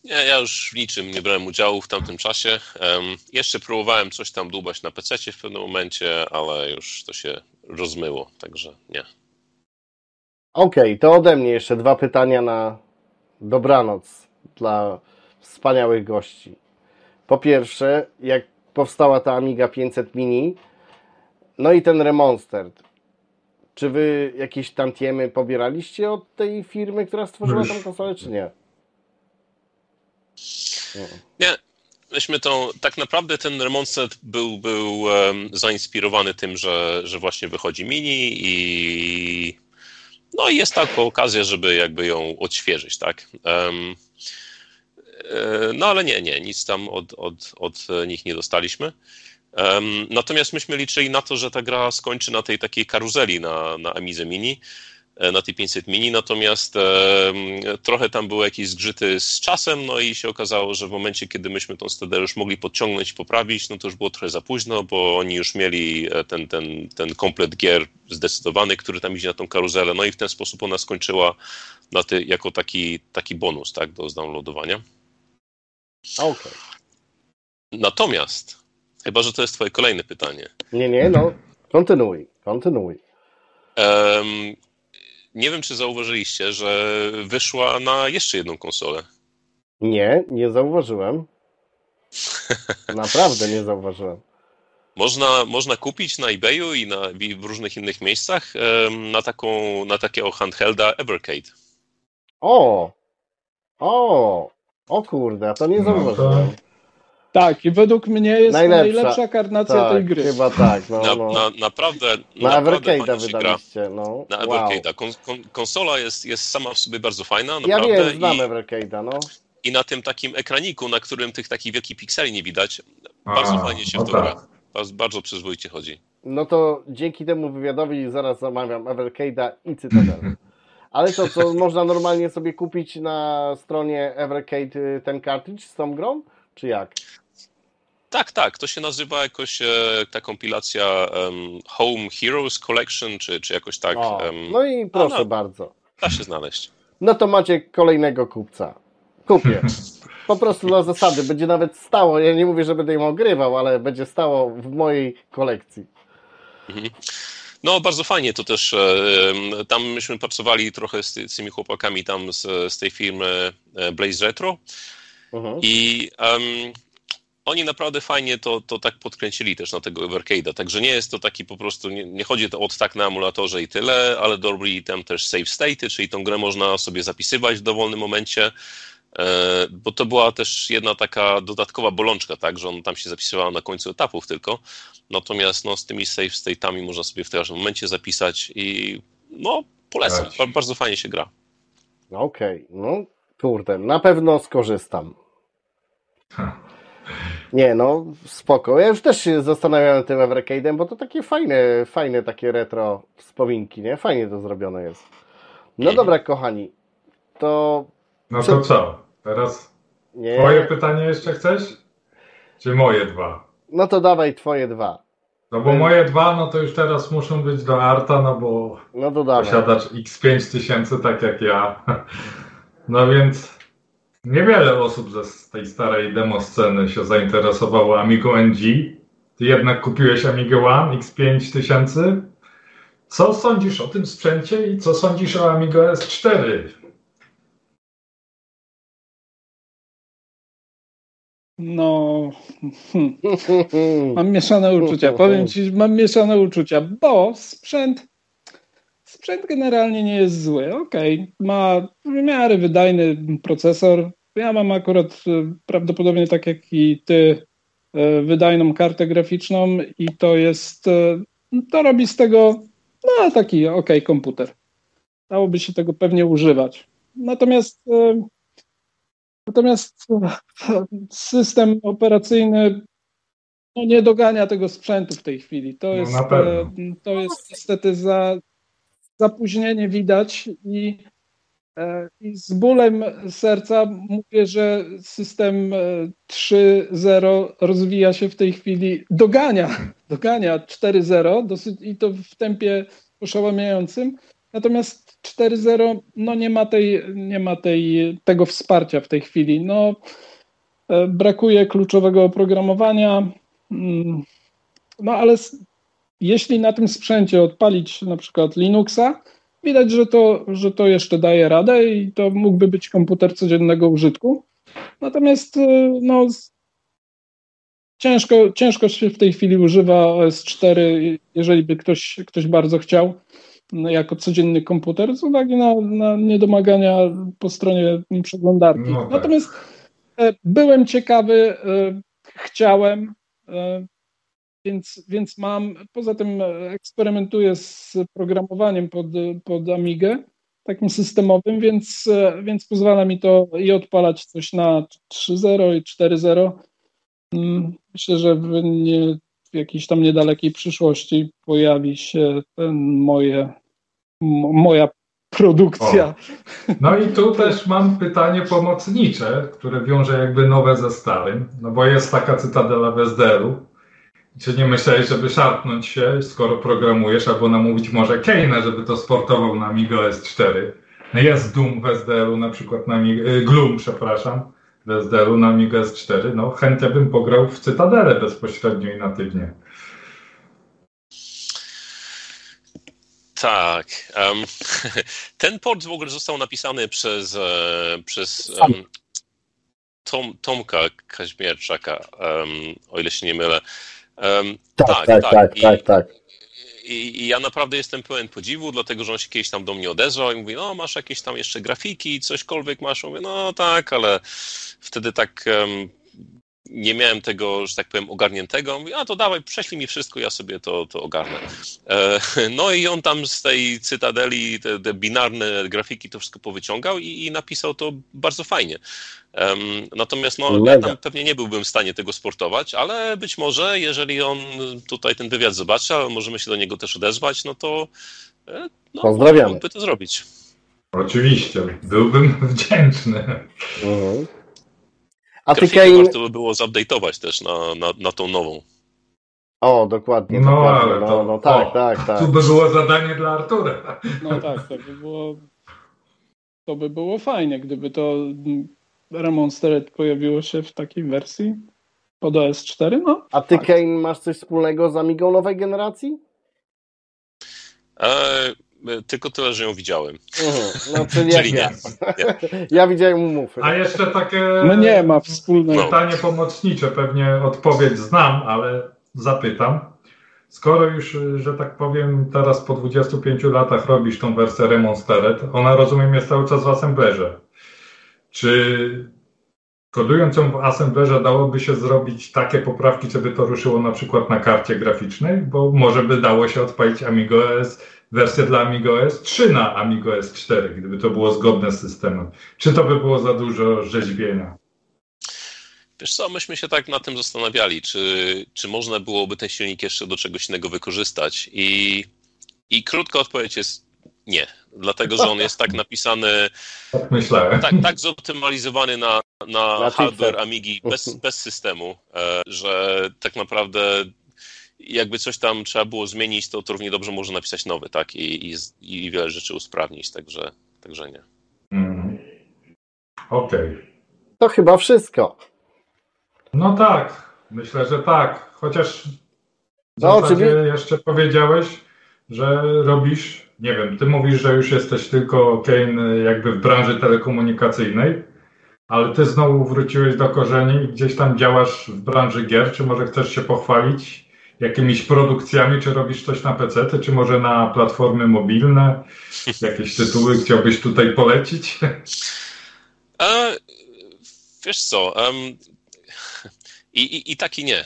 Nie, ja już w niczym nie brałem udziału w tamtym czasie. Em, jeszcze próbowałem coś tam dłubać na PC w pewnym momencie, ale już to się rozmyło, także nie. Okej, to ode mnie jeszcze dwa pytania na dobranoc dla wspaniałych gości. Po pierwsze, jak powstała ta Amiga 500 Mini, no i ten Remonstered, czy wy jakieś tantiemy pobieraliście od tej firmy, która stworzyła tą konsolę, czy nie? Nie, myśmy to, tak naprawdę ten Remonset był, był em, zainspirowany tym, że, że właśnie wychodzi mini i no i jest taka okazja, żeby jakby ją odświeżyć, tak? E, no ale nie, nie, nic tam od, od, od nich nie dostaliśmy. Natomiast myśmy liczyli na to, że ta gra skończy na tej takiej karuzeli na, na Mini, e, na tej 500 Mini, natomiast trochę tam były jakieś zgrzyty z czasem, no i się okazało, że w momencie, kiedy myśmy tą stadę już mogli podciągnąć i poprawić, no to już było trochę za późno, bo oni już mieli e, ten, ten, ten komplet gier zdecydowany, który tam idzie na tą karuzelę, no i w ten sposób ona skończyła na ty, jako taki, taki bonus, tak, do zdownloadowania. Okej. Natomiast, chyba, że to jest twoje kolejne pytanie, Nie, nie, no, kontynuuj, kontynuuj. Em, nie wiem, czy zauważyliście, że wyszła na jeszcze jedną konsolę. Nie, nie zauważyłem. Naprawdę nie zauważyłem. Można, można kupić na eBayu i, na, i w różnych innych miejscach em, na, taką, na takiego handhelda Evercade. O! O! O kurde, a to nie No to- zauważyłem. Tak, i według mnie jest Najlepsza. najlepsza, karnacja Tak, tej gry. chyba tak, no, Na, no. na, naprawdę, Na naprawdę Evercade'a wydaliście, no. Na wow. Evercade'a. Kon, kon, konsola jest, jest sama w sobie bardzo fajna, Ja naprawdę. wiem, znam i, Evercade'a, no. I na tym takim ekraniku, na którym tych takich wielkich pikseli nie widać, bardzo A, fajnie się no w to tak. gra. Bardzo, bardzo przyzwoicie chodzi. No to dzięki temu wywiadowi zaraz zamawiam Evercade'a i Cytadel. Ale to, co można normalnie sobie kupić na stronie Evercade y, ten cartridge z tą grą? Czy jak? Tak, tak, to się nazywa jakoś e, ta kompilacja em, Home Heroes Collection, czy, czy jakoś tak. O, em, no i proszę no. bardzo. Da się znaleźć. No to macie kolejnego kupca. Kupię. Po prostu dla zasady. Będzie nawet stało. Ja nie mówię, że będę ją ogrywał, ale będzie stało w mojej kolekcji. No, bardzo fajnie to też. e, Tam myśmy pracowali trochę z, ty- z tymi chłopakami tam z, z tej firmy e, Blaze Retro Mhm. i em, oni naprawdę fajnie to, to tak podkręcili też na tego Evercade'a, także nie jest to taki po prostu, nie, nie chodzi to od tak na emulatorze i tyle, ale dobry tam też save state, czyli tą grę można sobie zapisywać w dowolnym momencie, e, bo to była też jedna taka dodatkowa bolączka, tak, że on tam się zapisywał na końcu etapów tylko, natomiast no, z tymi save state'ami można sobie w każdym momencie zapisać i no polecam, Tak. bardzo fajnie się gra. Okej, no kurde, na pewno skorzystam. Nie, no spoko. Ja już też się zastanawiałem tym Evercade'em, bo to takie fajne, fajne takie retro wspominki, nie? Fajnie to zrobione jest. No Mhm. dobra, kochani, to No to co? Teraz nie. twoje pytanie jeszcze chcesz? Czy moje dwa? No to dawaj twoje dwa. No bo moje dwa, no to już teraz muszą być do Arta, no bo No posiadacz X5000 tak jak ja. No więc niewiele osób ze z tej starej demo sceny się zainteresowało Amigo NG. Ty jednak kupiłeś Amiga One X5000. Co sądzisz o tym sprzęcie i co sądzisz o Amigo S4? No, hmm. mam mieszane uczucia. Powiem ci, mam mieszane uczucia, bo sprzęt, sprzęt generalnie nie jest zły. Okej, ma w miarę wydajny procesor. Ja mam akurat e, prawdopodobnie tak jak i ty e, wydajną kartę graficzną i to jest, e, to robi z tego no taki okej komputer. Dałoby się tego pewnie używać. Natomiast Natomiast system operacyjny no, nie dogania tego sprzętu w tej chwili. To No, jest, to jest niestety za, zapóźnienie widać i, e, i z bólem serca mówię, że system e, 3.0 rozwija się w tej chwili, dogania, dogania 4.0 dosyć, i to w tempie oszałamiającym. Natomiast 4.0 no nie ma, tej, nie ma tej, tego wsparcia w tej chwili. No, e, brakuje kluczowego oprogramowania. mm, No ale jeśli na tym sprzęcie odpalić na przykład Linuxa, widać, że to, że to jeszcze daje radę i to mógłby być komputer codziennego użytku. Natomiast e, no, ciężko, ciężko się w tej chwili używa OS4, jeżeli by ktoś, ktoś bardzo chciał no, jako codzienny komputer z uwagi na, na niedomagania po stronie przeglądarki. No tak. Natomiast e, byłem ciekawy, e, chciałem, e, więc, więc mam. Poza tym e, eksperymentuję z programowaniem pod, pod Amigę, takim systemowym, więc, e, więc pozwala mi to i odpalać coś na 3.0 i 4.0. Mm, Myślę, że w, nie, w jakiejś tam niedalekiej przyszłości pojawi się ten moje, moja produkcja. No i tu też mam pytanie pomocnicze, które wiąże jakby nowe ze starym, no bo jest taka cytadela SDR-u. Czy nie myślałeś, żeby szarpnąć się, skoro programujesz, albo namówić może Keina, żeby to sportował na Amiga S4? No jest Doom w SDR-u, na przykład na Amiga, y, Gloom, przepraszam, w SDR-u na Amiga S4. No chętnie bym pograł w Cytadelę bezpośrednio i natywnie. Tak. em, ten port w ogóle został napisany przez, e, przez em, Tom, Tomka Kaźmierczaka, em, o ile się nie mylę. Em, Tak, tak, tak, I, tak, tak. I, ja naprawdę jestem pełen podziwu, dlatego że on się kiedyś tam do mnie odezwał i mówi, no masz jakieś tam jeszcze grafiki, cośkolwiek masz? Mówię, no tak, ale wtedy tak nie miałem tego, że tak powiem, ogarniętego. Mówi, a to dawaj, prześlij mi wszystko, ja sobie to, to ogarnę. E, no i on tam z tej cytadeli, te, te binarne grafiki, to wszystko powyciągał i, i napisał to bardzo fajnie. Natomiast no, ja tam pewnie nie byłbym w stanie tego sportować, ale być może, jeżeli on tutaj ten wywiad zobaczy, a możemy się do niego też odezwać, no to e, no, Pozdrawiamy. mógłby to zrobić. Oczywiście, byłbym wdzięczny. Mhm. A ty, Kane... warto by było zupdate'ować też na, na, na tą nową. O, dokładnie, No, dokładnie. ale No, to- no tak, o, tak, tak. Tu by było zadanie dla Artura. No tak, to by było. To by było fajnie, gdyby to Remonstered pojawiło się w takiej wersji pod OS4. No, A ty, fakt. Kane, masz coś wspólnego z Amigą nowej generacji? E, tylko tyle, że ją widziałem. Mhm. No, czyli, Czyli ja. nie. nie. Ja widziałem umówy. A jeszcze takie No nie ma wspólnego. pytanie pomocnicze, pewnie odpowiedź znam, ale zapytam. Skoro już, że tak powiem, teraz po 25 latach robisz tą wersję Remonstered, ona rozumiem jest cały czas w assemblerze. Czy kodując ją w assemblerze dałoby się zrobić takie poprawki, żeby to ruszyło na przykład na karcie graficznej? Bo może by dało się odpalić Amigo OS, wersję dla Amigo OS 3 na Amigo OS 4, gdyby to było zgodne z systemem. Czy to by było za dużo rzeźbienia? Wiesz co, myśmy się tak nad tym zastanawiali, czy, czy można byłoby ten silnik jeszcze do czegoś innego wykorzystać i, i krótka odpowiedź jest nie, dlatego że on jest tak napisany, Tak myślałem. tak, tak zoptymalizowany na, na Na hardware. Amigi bez, bez systemu, e, że tak naprawdę jakby coś tam trzeba było zmienić, to, to równie dobrze może napisać nowy, tak? I, i, i wiele rzeczy usprawnić, także, także nie. Mm. Okej. To chyba wszystko. No tak, myślę, że tak. Chociaż w No, zasadzie czyli- jeszcze powiedziałeś, że robisz, nie wiem, ty mówisz, że już jesteś tylko Kane jakby w branży telekomunikacyjnej, ale ty znowu wróciłeś do korzeni i gdzieś tam działasz w branży gier. Czy może chcesz się pochwalić jakimiś produkcjami, czy robisz coś na PC, czy może na platformy mobilne? Jakieś tytuły chciałbyś tutaj polecić? E, wiesz co, em, i, i, i tak i nie, e,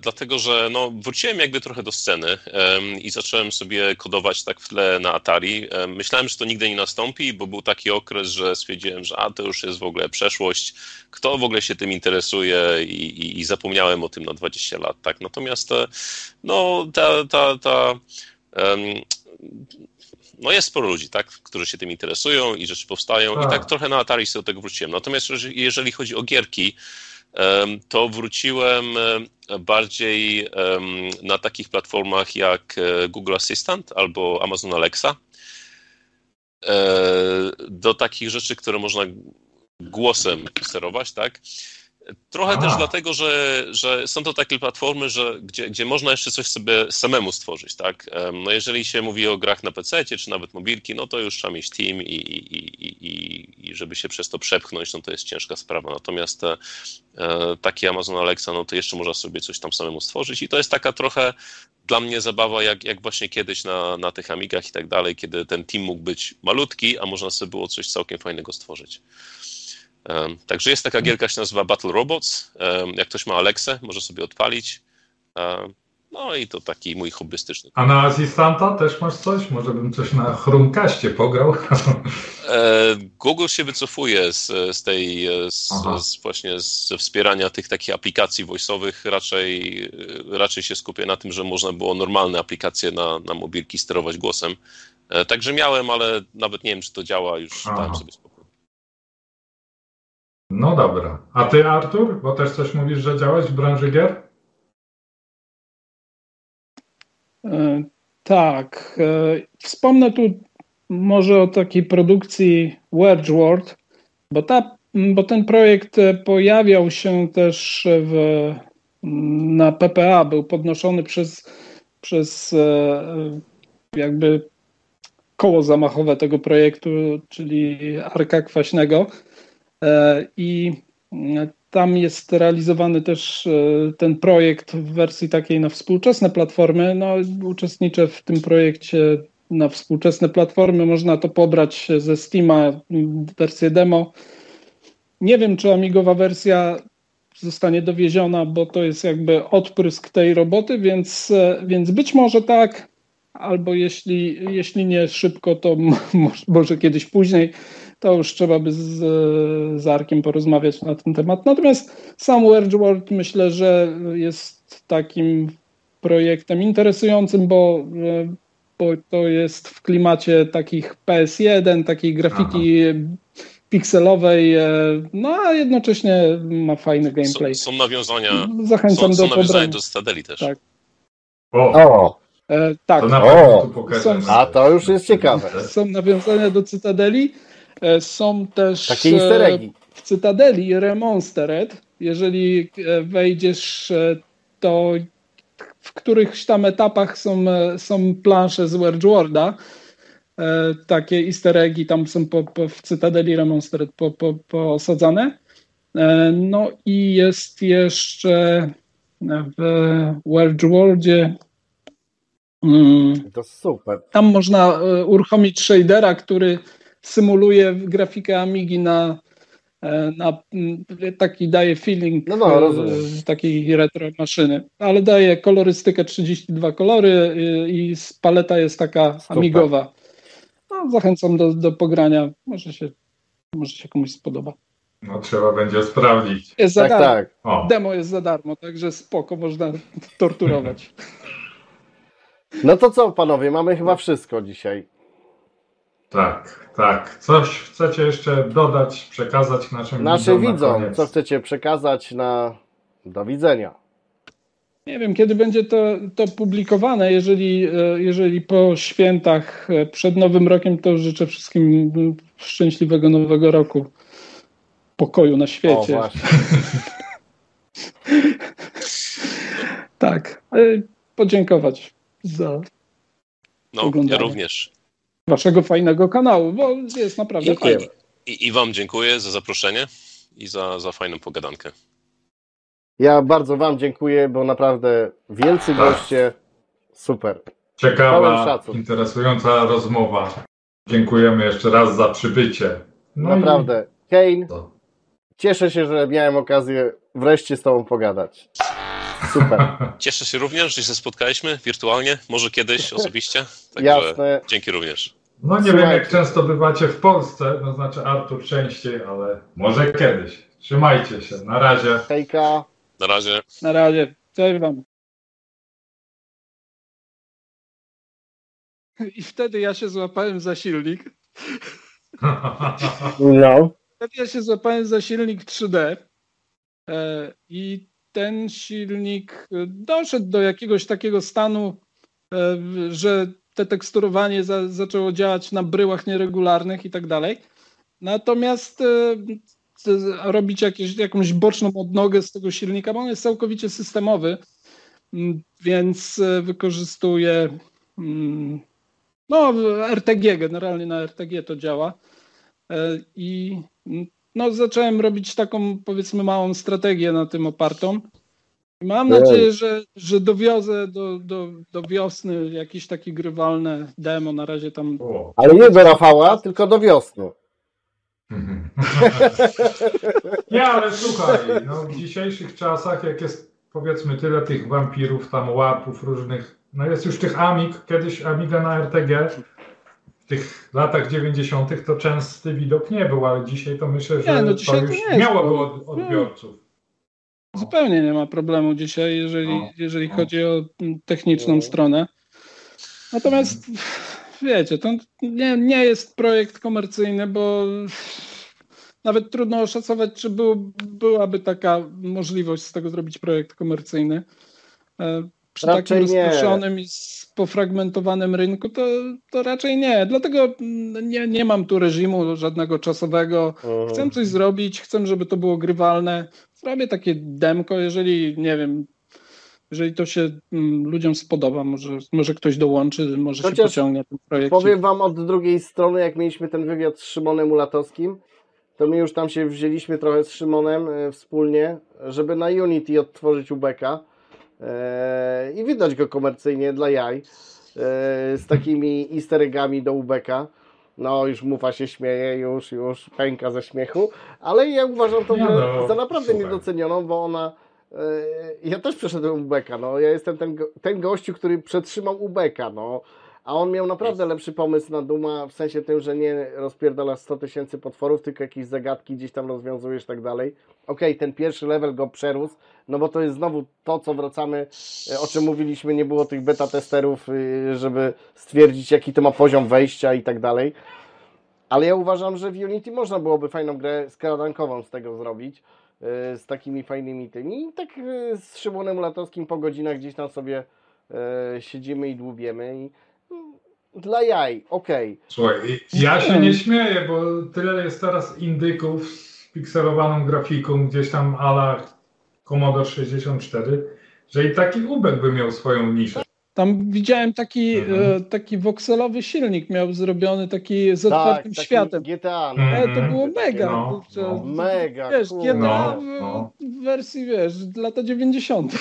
dlatego że no, wróciłem jakby trochę do sceny em, i zacząłem sobie kodować tak w tle na Atari. E, myślałem, że to nigdy nie nastąpi, bo był taki okres, że stwierdziłem, że a, to już jest w ogóle przeszłość, kto w ogóle się tym interesuje i, i, zapomniałem o tym na 20 lat, tak. Natomiast e, no, ta, ta, ta em, no jest sporo ludzi, tak, którzy się tym interesują i rzeczy powstają i Tak. tak trochę na Atari sobie do tego wróciłem. Natomiast jeżeli- chodzi o gierki, to wróciłem bardziej na takich platformach jak e, Google Assistant albo Amazon Alexa. E, Do takich rzeczy, które można głosem sterować, tak? Trochę A. też dlatego, że, że są to takie platformy, że, gdzie, gdzie można jeszcze coś sobie samemu stworzyć, tak? No jeżeli się mówi o grach na PC, czy nawet mobilki, no to już trzeba mieć team i, i, i, i, i żeby się przez to przepchnąć, no to jest ciężka sprawa. Natomiast e, taki Amazon Alexa, no to jeszcze można sobie coś tam samemu stworzyć i to jest taka trochę dla mnie zabawa, jak, jak właśnie kiedyś na, na tych Amigach i tak dalej, kiedy ten team mógł być malutki, a można sobie było coś całkiem fajnego stworzyć. Także jest taka gierka, się nazywa Battle Robots. Jak ktoś ma Alexę, może sobie odpalić. No i to taki mój hobbystyczny. A na Asystanta też masz coś? Może bym coś na Chromkaście pograł? E, Google się wycofuje z, z tej, e, z, z właśnie ze wspierania tych takich aplikacji voice'owych. Raczej, e, raczej się skupia na tym, że można było normalne aplikacje na, na mobilki sterować głosem. Także miałem, ale nawet nie wiem, czy to działa, już Aha. dałem sobie spokój. No dobra. A ty, Artur? Bo też coś mówisz, że działałeś w branży gier? E, Tak. e, Wspomnę tu może o takiej produkcji World, bo, ta, bo ten projekt e, pojawiał się też w, na PPA, był podnoszony przez, przez jakby koło zamachowe tego projektu, czyli Arka Kwaśnego. E, I mm, tam jest realizowany też e, ten projekt w wersji takiej na współczesne platformy. No, uczestniczę w tym projekcie na współczesne platformy. Można to pobrać ze Steama, wersję demo. Nie wiem, czy amigowa wersja zostanie dowieziona, bo to jest jakby odprysk tej roboty, więc, e, więc być może tak, albo jeśli, jeśli nie szybko, to może kiedyś później to już trzeba by z, z Arkiem porozmawiać na ten temat. Natomiast sam World myślę, że jest takim projektem interesującym, bo, e, bo to jest w klimacie takich PS1, takiej grafiki pikselowej, e, no a jednocześnie ma fajny gameplay. Są, są nawiązania, Zachęcam są, są do nawiązania pobrania. do Stadeli też. Tak. O, O, E, tak, to O, są- a to już jest ciekawe. są nawiązania do Cytadeli. E, Są też Takie e, w Cytadeli Remonstered. Jeżeli e, wejdziesz, to w którychś tam etapach są, są plansze z Worda. e, takie easter eggi tam są po, po, w Cytadeli Remonstred po, po, posadzane. No i jest jeszcze w World Worldzie mm, To super. tam można uruchomić shadera, który symuluje grafikę Amigi na, e, na taki daje feeling No, no, e, takiej retro maszyny, ale daje kolorystykę 32 kolory e, i paleta jest taka Super. amigowa. No, zachęcam do, do pogrania, może się, może się komuś spodoba. No trzeba będzie sprawdzić. Jest za Tak, darmo. tak. O, Demo jest za darmo, także spoko, można torturować. No to co, panowie, mamy chyba wszystko dzisiaj. Tak, tak. Coś chcecie jeszcze dodać, przekazać naszym Naszym widzom na widzom, co chcecie przekazać na do widzenia. Nie wiem, kiedy będzie to, to publikowane. Jeżeli, e, jeżeli po świętach e, przed Nowym Rokiem, to życzę wszystkim m, szczęśliwego Nowego Roku. Pokoju na O, świecie. właśnie. tak. e, Podziękować za No, Oglądamy. ja również. Waszego fajnego kanału, bo jest naprawdę fajny. I, I wam dziękuję za zaproszenie i za, za fajną pogadankę. Ja bardzo wam dziękuję, bo naprawdę wielcy Tak. goście. Super. Ciekawa, szacun. interesująca rozmowa. Dziękujemy jeszcze raz za przybycie. No i- Naprawdę. Kane, To. cieszę się, że miałem okazję wreszcie z tobą pogadać. Super. Cieszę się również, że się spotkaliśmy wirtualnie, może kiedyś osobiście. Także Jasne. dzięki również. No nie Słuchajcie. wiem, jak często bywacie w Polsce, no znaczy Artur częściej, ale może kiedyś. Trzymajcie się. Na razie. Hejka. Na razie. Na razie. Cześć wam. I wtedy ja się złapałem za silnik. No. Wtedy ja się złapałem za silnik 3D e, i ten silnik e, doszedł do jakiegoś takiego stanu, e, że te teksturowanie za, zaczęło działać na bryłach nieregularnych i tak dalej. Natomiast e, robić jakieś, jakąś boczną odnogę z tego silnika, bo on jest całkowicie systemowy, m, więc e, wykorzystuje mm, no, RTG, generalnie na RTG to działa. E, I mm, no, zacząłem robić taką, powiedzmy, małą strategię na tym opartą. Mam Ej. nadzieję, że, że dowiozę do, do, do wiosny jakieś takie grywalne demo. Na razie tam. O. Ale nie do Rafała, tylko do wiosny. Nie, ale słuchaj, no, w dzisiejszych czasach, jak jest powiedzmy tyle tych wampirów, tam łapów różnych, no jest już tych Amig, kiedyś Amiga na RTG, w tych latach 90. to częsty widok nie był, ale dzisiaj to myślę, że Nie, no to już nie miałoby od, odbiorców. Zupełnie nie ma problemu dzisiaj, jeżeli, No. jeżeli No. chodzi o techniczną No. stronę. Natomiast wiecie, to nie, nie jest projekt komercyjny, bo nawet trudno oszacować, czy był, byłaby taka możliwość z tego zrobić projekt komercyjny. Przy Raczej takim rozproszonym i pofragmentowanym rynku to, to raczej nie. Dlatego mm, nie, nie mam tu reżimu żadnego czasowego. Mhm. Chcę coś zrobić, chcę, żeby to było grywalne. Zrobię takie demko, jeżeli nie wiem, jeżeli to się mm, ludziom spodoba, może, może ktoś dołączy, może się Chociaż pociągnie ten projekt. Powiem wam od drugiej strony, jak mieliśmy ten wywiad z Szymonem Ulatowskim, to my już tam się wzięliśmy trochę z Szymonem e, wspólnie, żeby na Unity odtworzyć Ubeka i wydać go komercyjnie dla jaj e, z takimi easter eggami do Ubeka. No, już Mufa się śmieje, już, już pęka ze śmiechu, ale ja uważam grę no, za naprawdę super. niedocenioną, bo ona. e, Ja też przeszedłem Ubeka, no. Ja jestem ten, ten gościu, który przetrzymał Ubeka, no. A on miał naprawdę lepszy pomysł na Duma, w sensie tym, że nie rozpierdalasz 100 tysięcy potworów, tylko jakieś zagadki gdzieś tam rozwiązujesz i tak dalej. Okej, ten pierwszy level go przerósł, no bo to jest znowu to, co wracamy, e, o czym mówiliśmy, nie było tych beta testerów, y, żeby stwierdzić, jaki to ma poziom wejścia i tak dalej. Ale ja uważam, że w Unity można byłoby fajną grę skradankową z tego zrobić, y, z takimi fajnymi tymi. I tak y, z Szymonem Latowskim po godzinach gdzieś tam sobie siedzimy i dłubiemy i dla jaj, okej. Słuchaj, i- ja się nie śmieję, bo tyle jest teraz indyków z pikselowaną grafiką, gdzieś tam ala Commodore 64, że i taki Ubek by miał swoją niszę. Tam widziałem taki, Mhm. e, taki wokselowy silnik, miał zrobiony taki z Tak, otwartym taki światem. GTA, no. Ale to Mhm. było mega. No, no. Mega, Wiesz. GTA No, w- no. w wersji, wiesz, lata 90.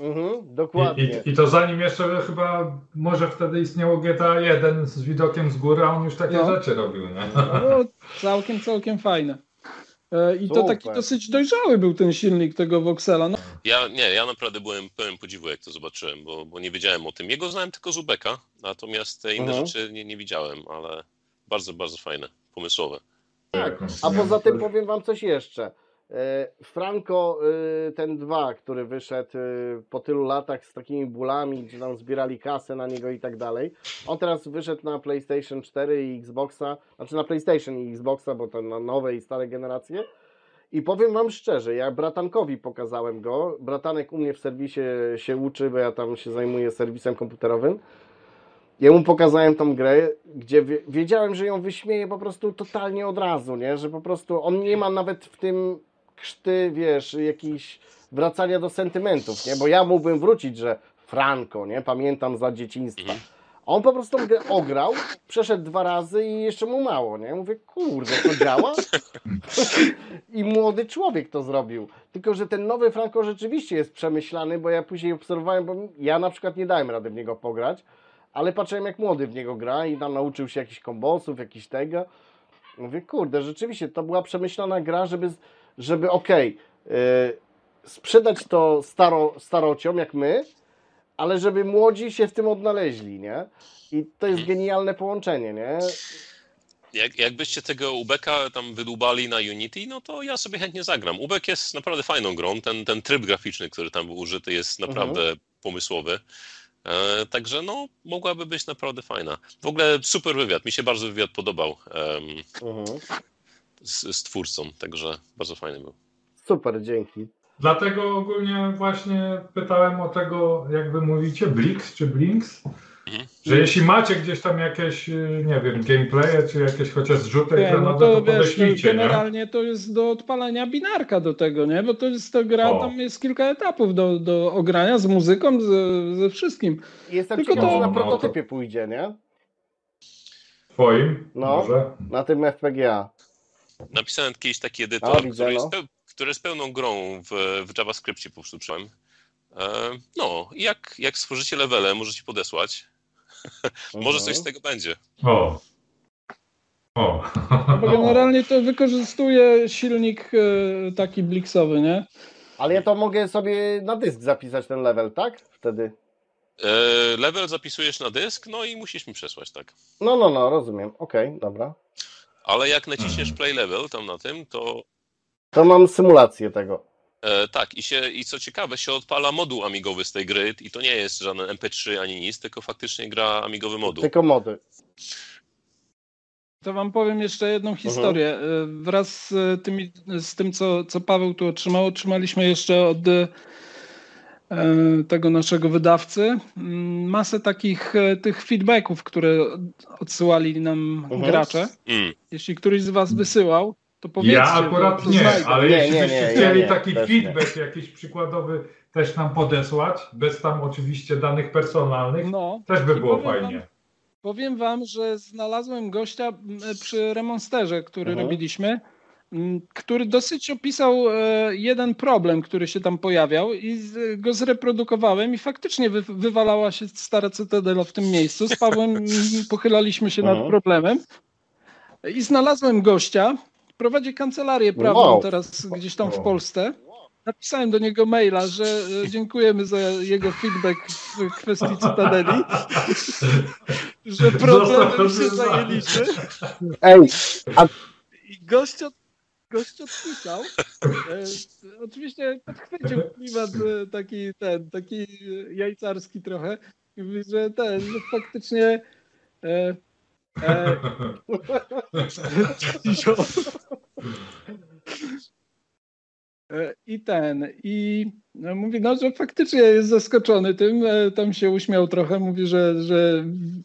Mhm, I, dokładnie. i, I to zanim jeszcze chyba może wtedy istniało GTA 1 z widokiem z góry, a on już takie No. rzeczy robił, nie? No, całkiem, całkiem fajne. E, I to Super. taki dosyć dojrzały był ten silnik tego Voxela. No, Ja nie, ja naprawdę byłem pełen podziwu, jak to zobaczyłem, bo, bo nie wiedziałem o tym. Jego znałem tylko z Ubeka, natomiast te inne Mhm. rzeczy nie, nie widziałem, ale bardzo, bardzo fajne, pomysłowe. Tak. A poza tym powiem wam coś jeszcze. E, Franco, e, ten 2, który wyszedł e, po tylu latach z takimi bólami, gdzie tam zbierali kasę na niego i tak dalej. On teraz wyszedł na PlayStation 4 i Xboxa, znaczy na PlayStation i Xboxa, bo to na nowe i stare generacje. I powiem wam szczerze, ja bratankowi pokazałem go. Bratanek u mnie w serwisie się uczy, bo ja tam się zajmuję serwisem komputerowym. Ja mu pokazałem tą grę, gdzie wie- wiedziałem, że ją wyśmieje po prostu totalnie od razu, nie? Że po prostu on nie ma nawet w tym krzty, wiesz, jakiś wracania do sentymentów, nie? Bo ja mógłbym wrócić, że Franco, nie? Pamiętam za dzieciństwa. On po prostu grę ograł, przeszedł dwa razy i jeszcze mu mało, nie? Mówię, kurde, to działa? I młody człowiek to zrobił. Tylko, że ten nowy Franco rzeczywiście jest przemyślany, bo ja później obserwowałem, bo ja na przykład nie dałem rady w niego pograć, ale patrzyłem jak młody w niego gra i tam nauczył się jakichś kombosów, jakiś tego. Mówię, kurde, rzeczywiście to była przemyślana gra, żeby, żeby okej, yy, sprzedać to staro, starociom jak my, ale żeby młodzi się w tym odnaleźli, nie? I to jest genialne połączenie, nie? Jak, jakbyście tego Ubeka tam wydłubali na Unity, no to ja sobie chętnie zagram. Ubek jest naprawdę fajną grą. Ten, ten tryb graficzny, który tam był użyty, jest naprawdę pomysłowy. E, także no, mogłaby być naprawdę fajna. W ogóle super wywiad. Mi się bardzo wywiad podobał em, Mhm. Z, z twórcą, także bardzo fajny był. Super, dzięki. Dlatego ogólnie właśnie pytałem o tego, jak wy mówicie, Blix czy Blinks? Mhm. Że jeśli macie gdzieś tam jakieś, y, nie wiem, gameplaye, czy jakieś chociaż zrzuty Nie, no to to wiesz, podeślijcie, nie? generalnie to jest do odpalania binarka do tego, nie? Bo to jest to gra, O. tam jest kilka etapów do, do ogrania z muzyką, ze, ze wszystkim. Jestem Tylko ciekaw, to- na no to- prototypie pójdzie, nie? Twoim? No. Może? Na tym FPGA. Napisałem kiedyś taki edytor, A, widzę, który, jest no. peł, który jest pełną grą w, w JavaScriptie po prostu przyjąłem. E, no, i jak, jak stworzycie levele, możecie podesłać. Może coś z tego będzie. O. O. Bo generalnie to wykorzystuje silnik e, taki bliksowy, nie? Ale ja to mogę sobie na dysk zapisać ten level, tak? Wtedy. E, level zapisujesz na dysk, no i musisz mi przesłać, tak. No, no, no, rozumiem. Okej, dobra. Ale jak naciśniesz play level tam na tym, to To mam symulację tego. e, tak, i, się, i co ciekawe, się odpala moduł amigowy z tej gry i to nie jest żaden MP3 ani nic, tylko faktycznie gra amigowy moduł. Tylko mody. To wam powiem jeszcze jedną historię. E, Wraz z, tymi, z tym, co, co Paweł tu otrzymał, otrzymaliśmy jeszcze od e, tego naszego wydawcy mm, masę takich e, tych feedbacków, które odsyłali nam Mhm. gracze. Mm. Jeśli któryś z was wysyłał, to powiedzcie. Ja akurat nie, znajdę. ale Nie, jeśli nie, byście nie, chcieli nie, taki też nie. feedback jakiś przykładowy też nam podesłać, bez tam oczywiście danych personalnych, No, też by było powiem fajnie. Wam, powiem wam, że znalazłem gościa przy Remonsterze, który Mhm. robiliśmy, który dosyć opisał e, jeden problem, który się tam pojawiał i go zreprodukowałem i faktycznie wy, wywalała się stara cytadela w tym miejscu. Z Pawłem pochylaliśmy się nad Mhm. problemem i znalazłem gościa, prowadzi kancelarię prawną Wow. teraz gdzieś tam w. Polsce. Napisałem do niego maila, że e, dziękujemy za jego feedback w kwestii Cytadeli, że problemem się zajęliśmy Ej, a i gość, od, gość odpisał. E, oczywiście podchwycił klimat e, taki, ten, taki jajcarski trochę i mówi, że ten, że faktycznie e, e, E, I ten, i no, mówi, no, że faktycznie jest zaskoczony tym, e, tam się uśmiał trochę, mówi, że, że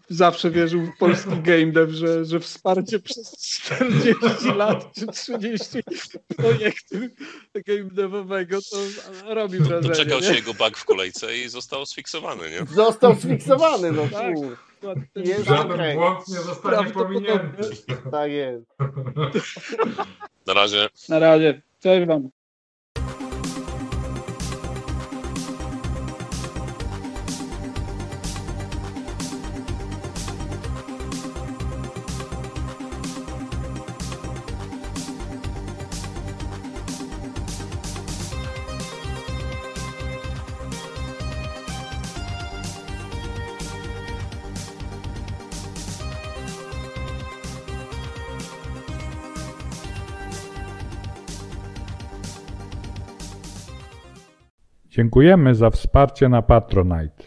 zawsze wierzył w polski game dev, że, że wsparcie przez 40 lat czy 30 projektu game devowego to robi wrażenie. Doczekał nie? się jego bug w kolejce i został sfiksowany, nie? Został sfiksowany, no Tak. Jest Żaden okej. błąd nie zostanie pominięty. Tak jest. Na razie. Na razie, cześć wam. Dziękujemy za wsparcie na Patronite.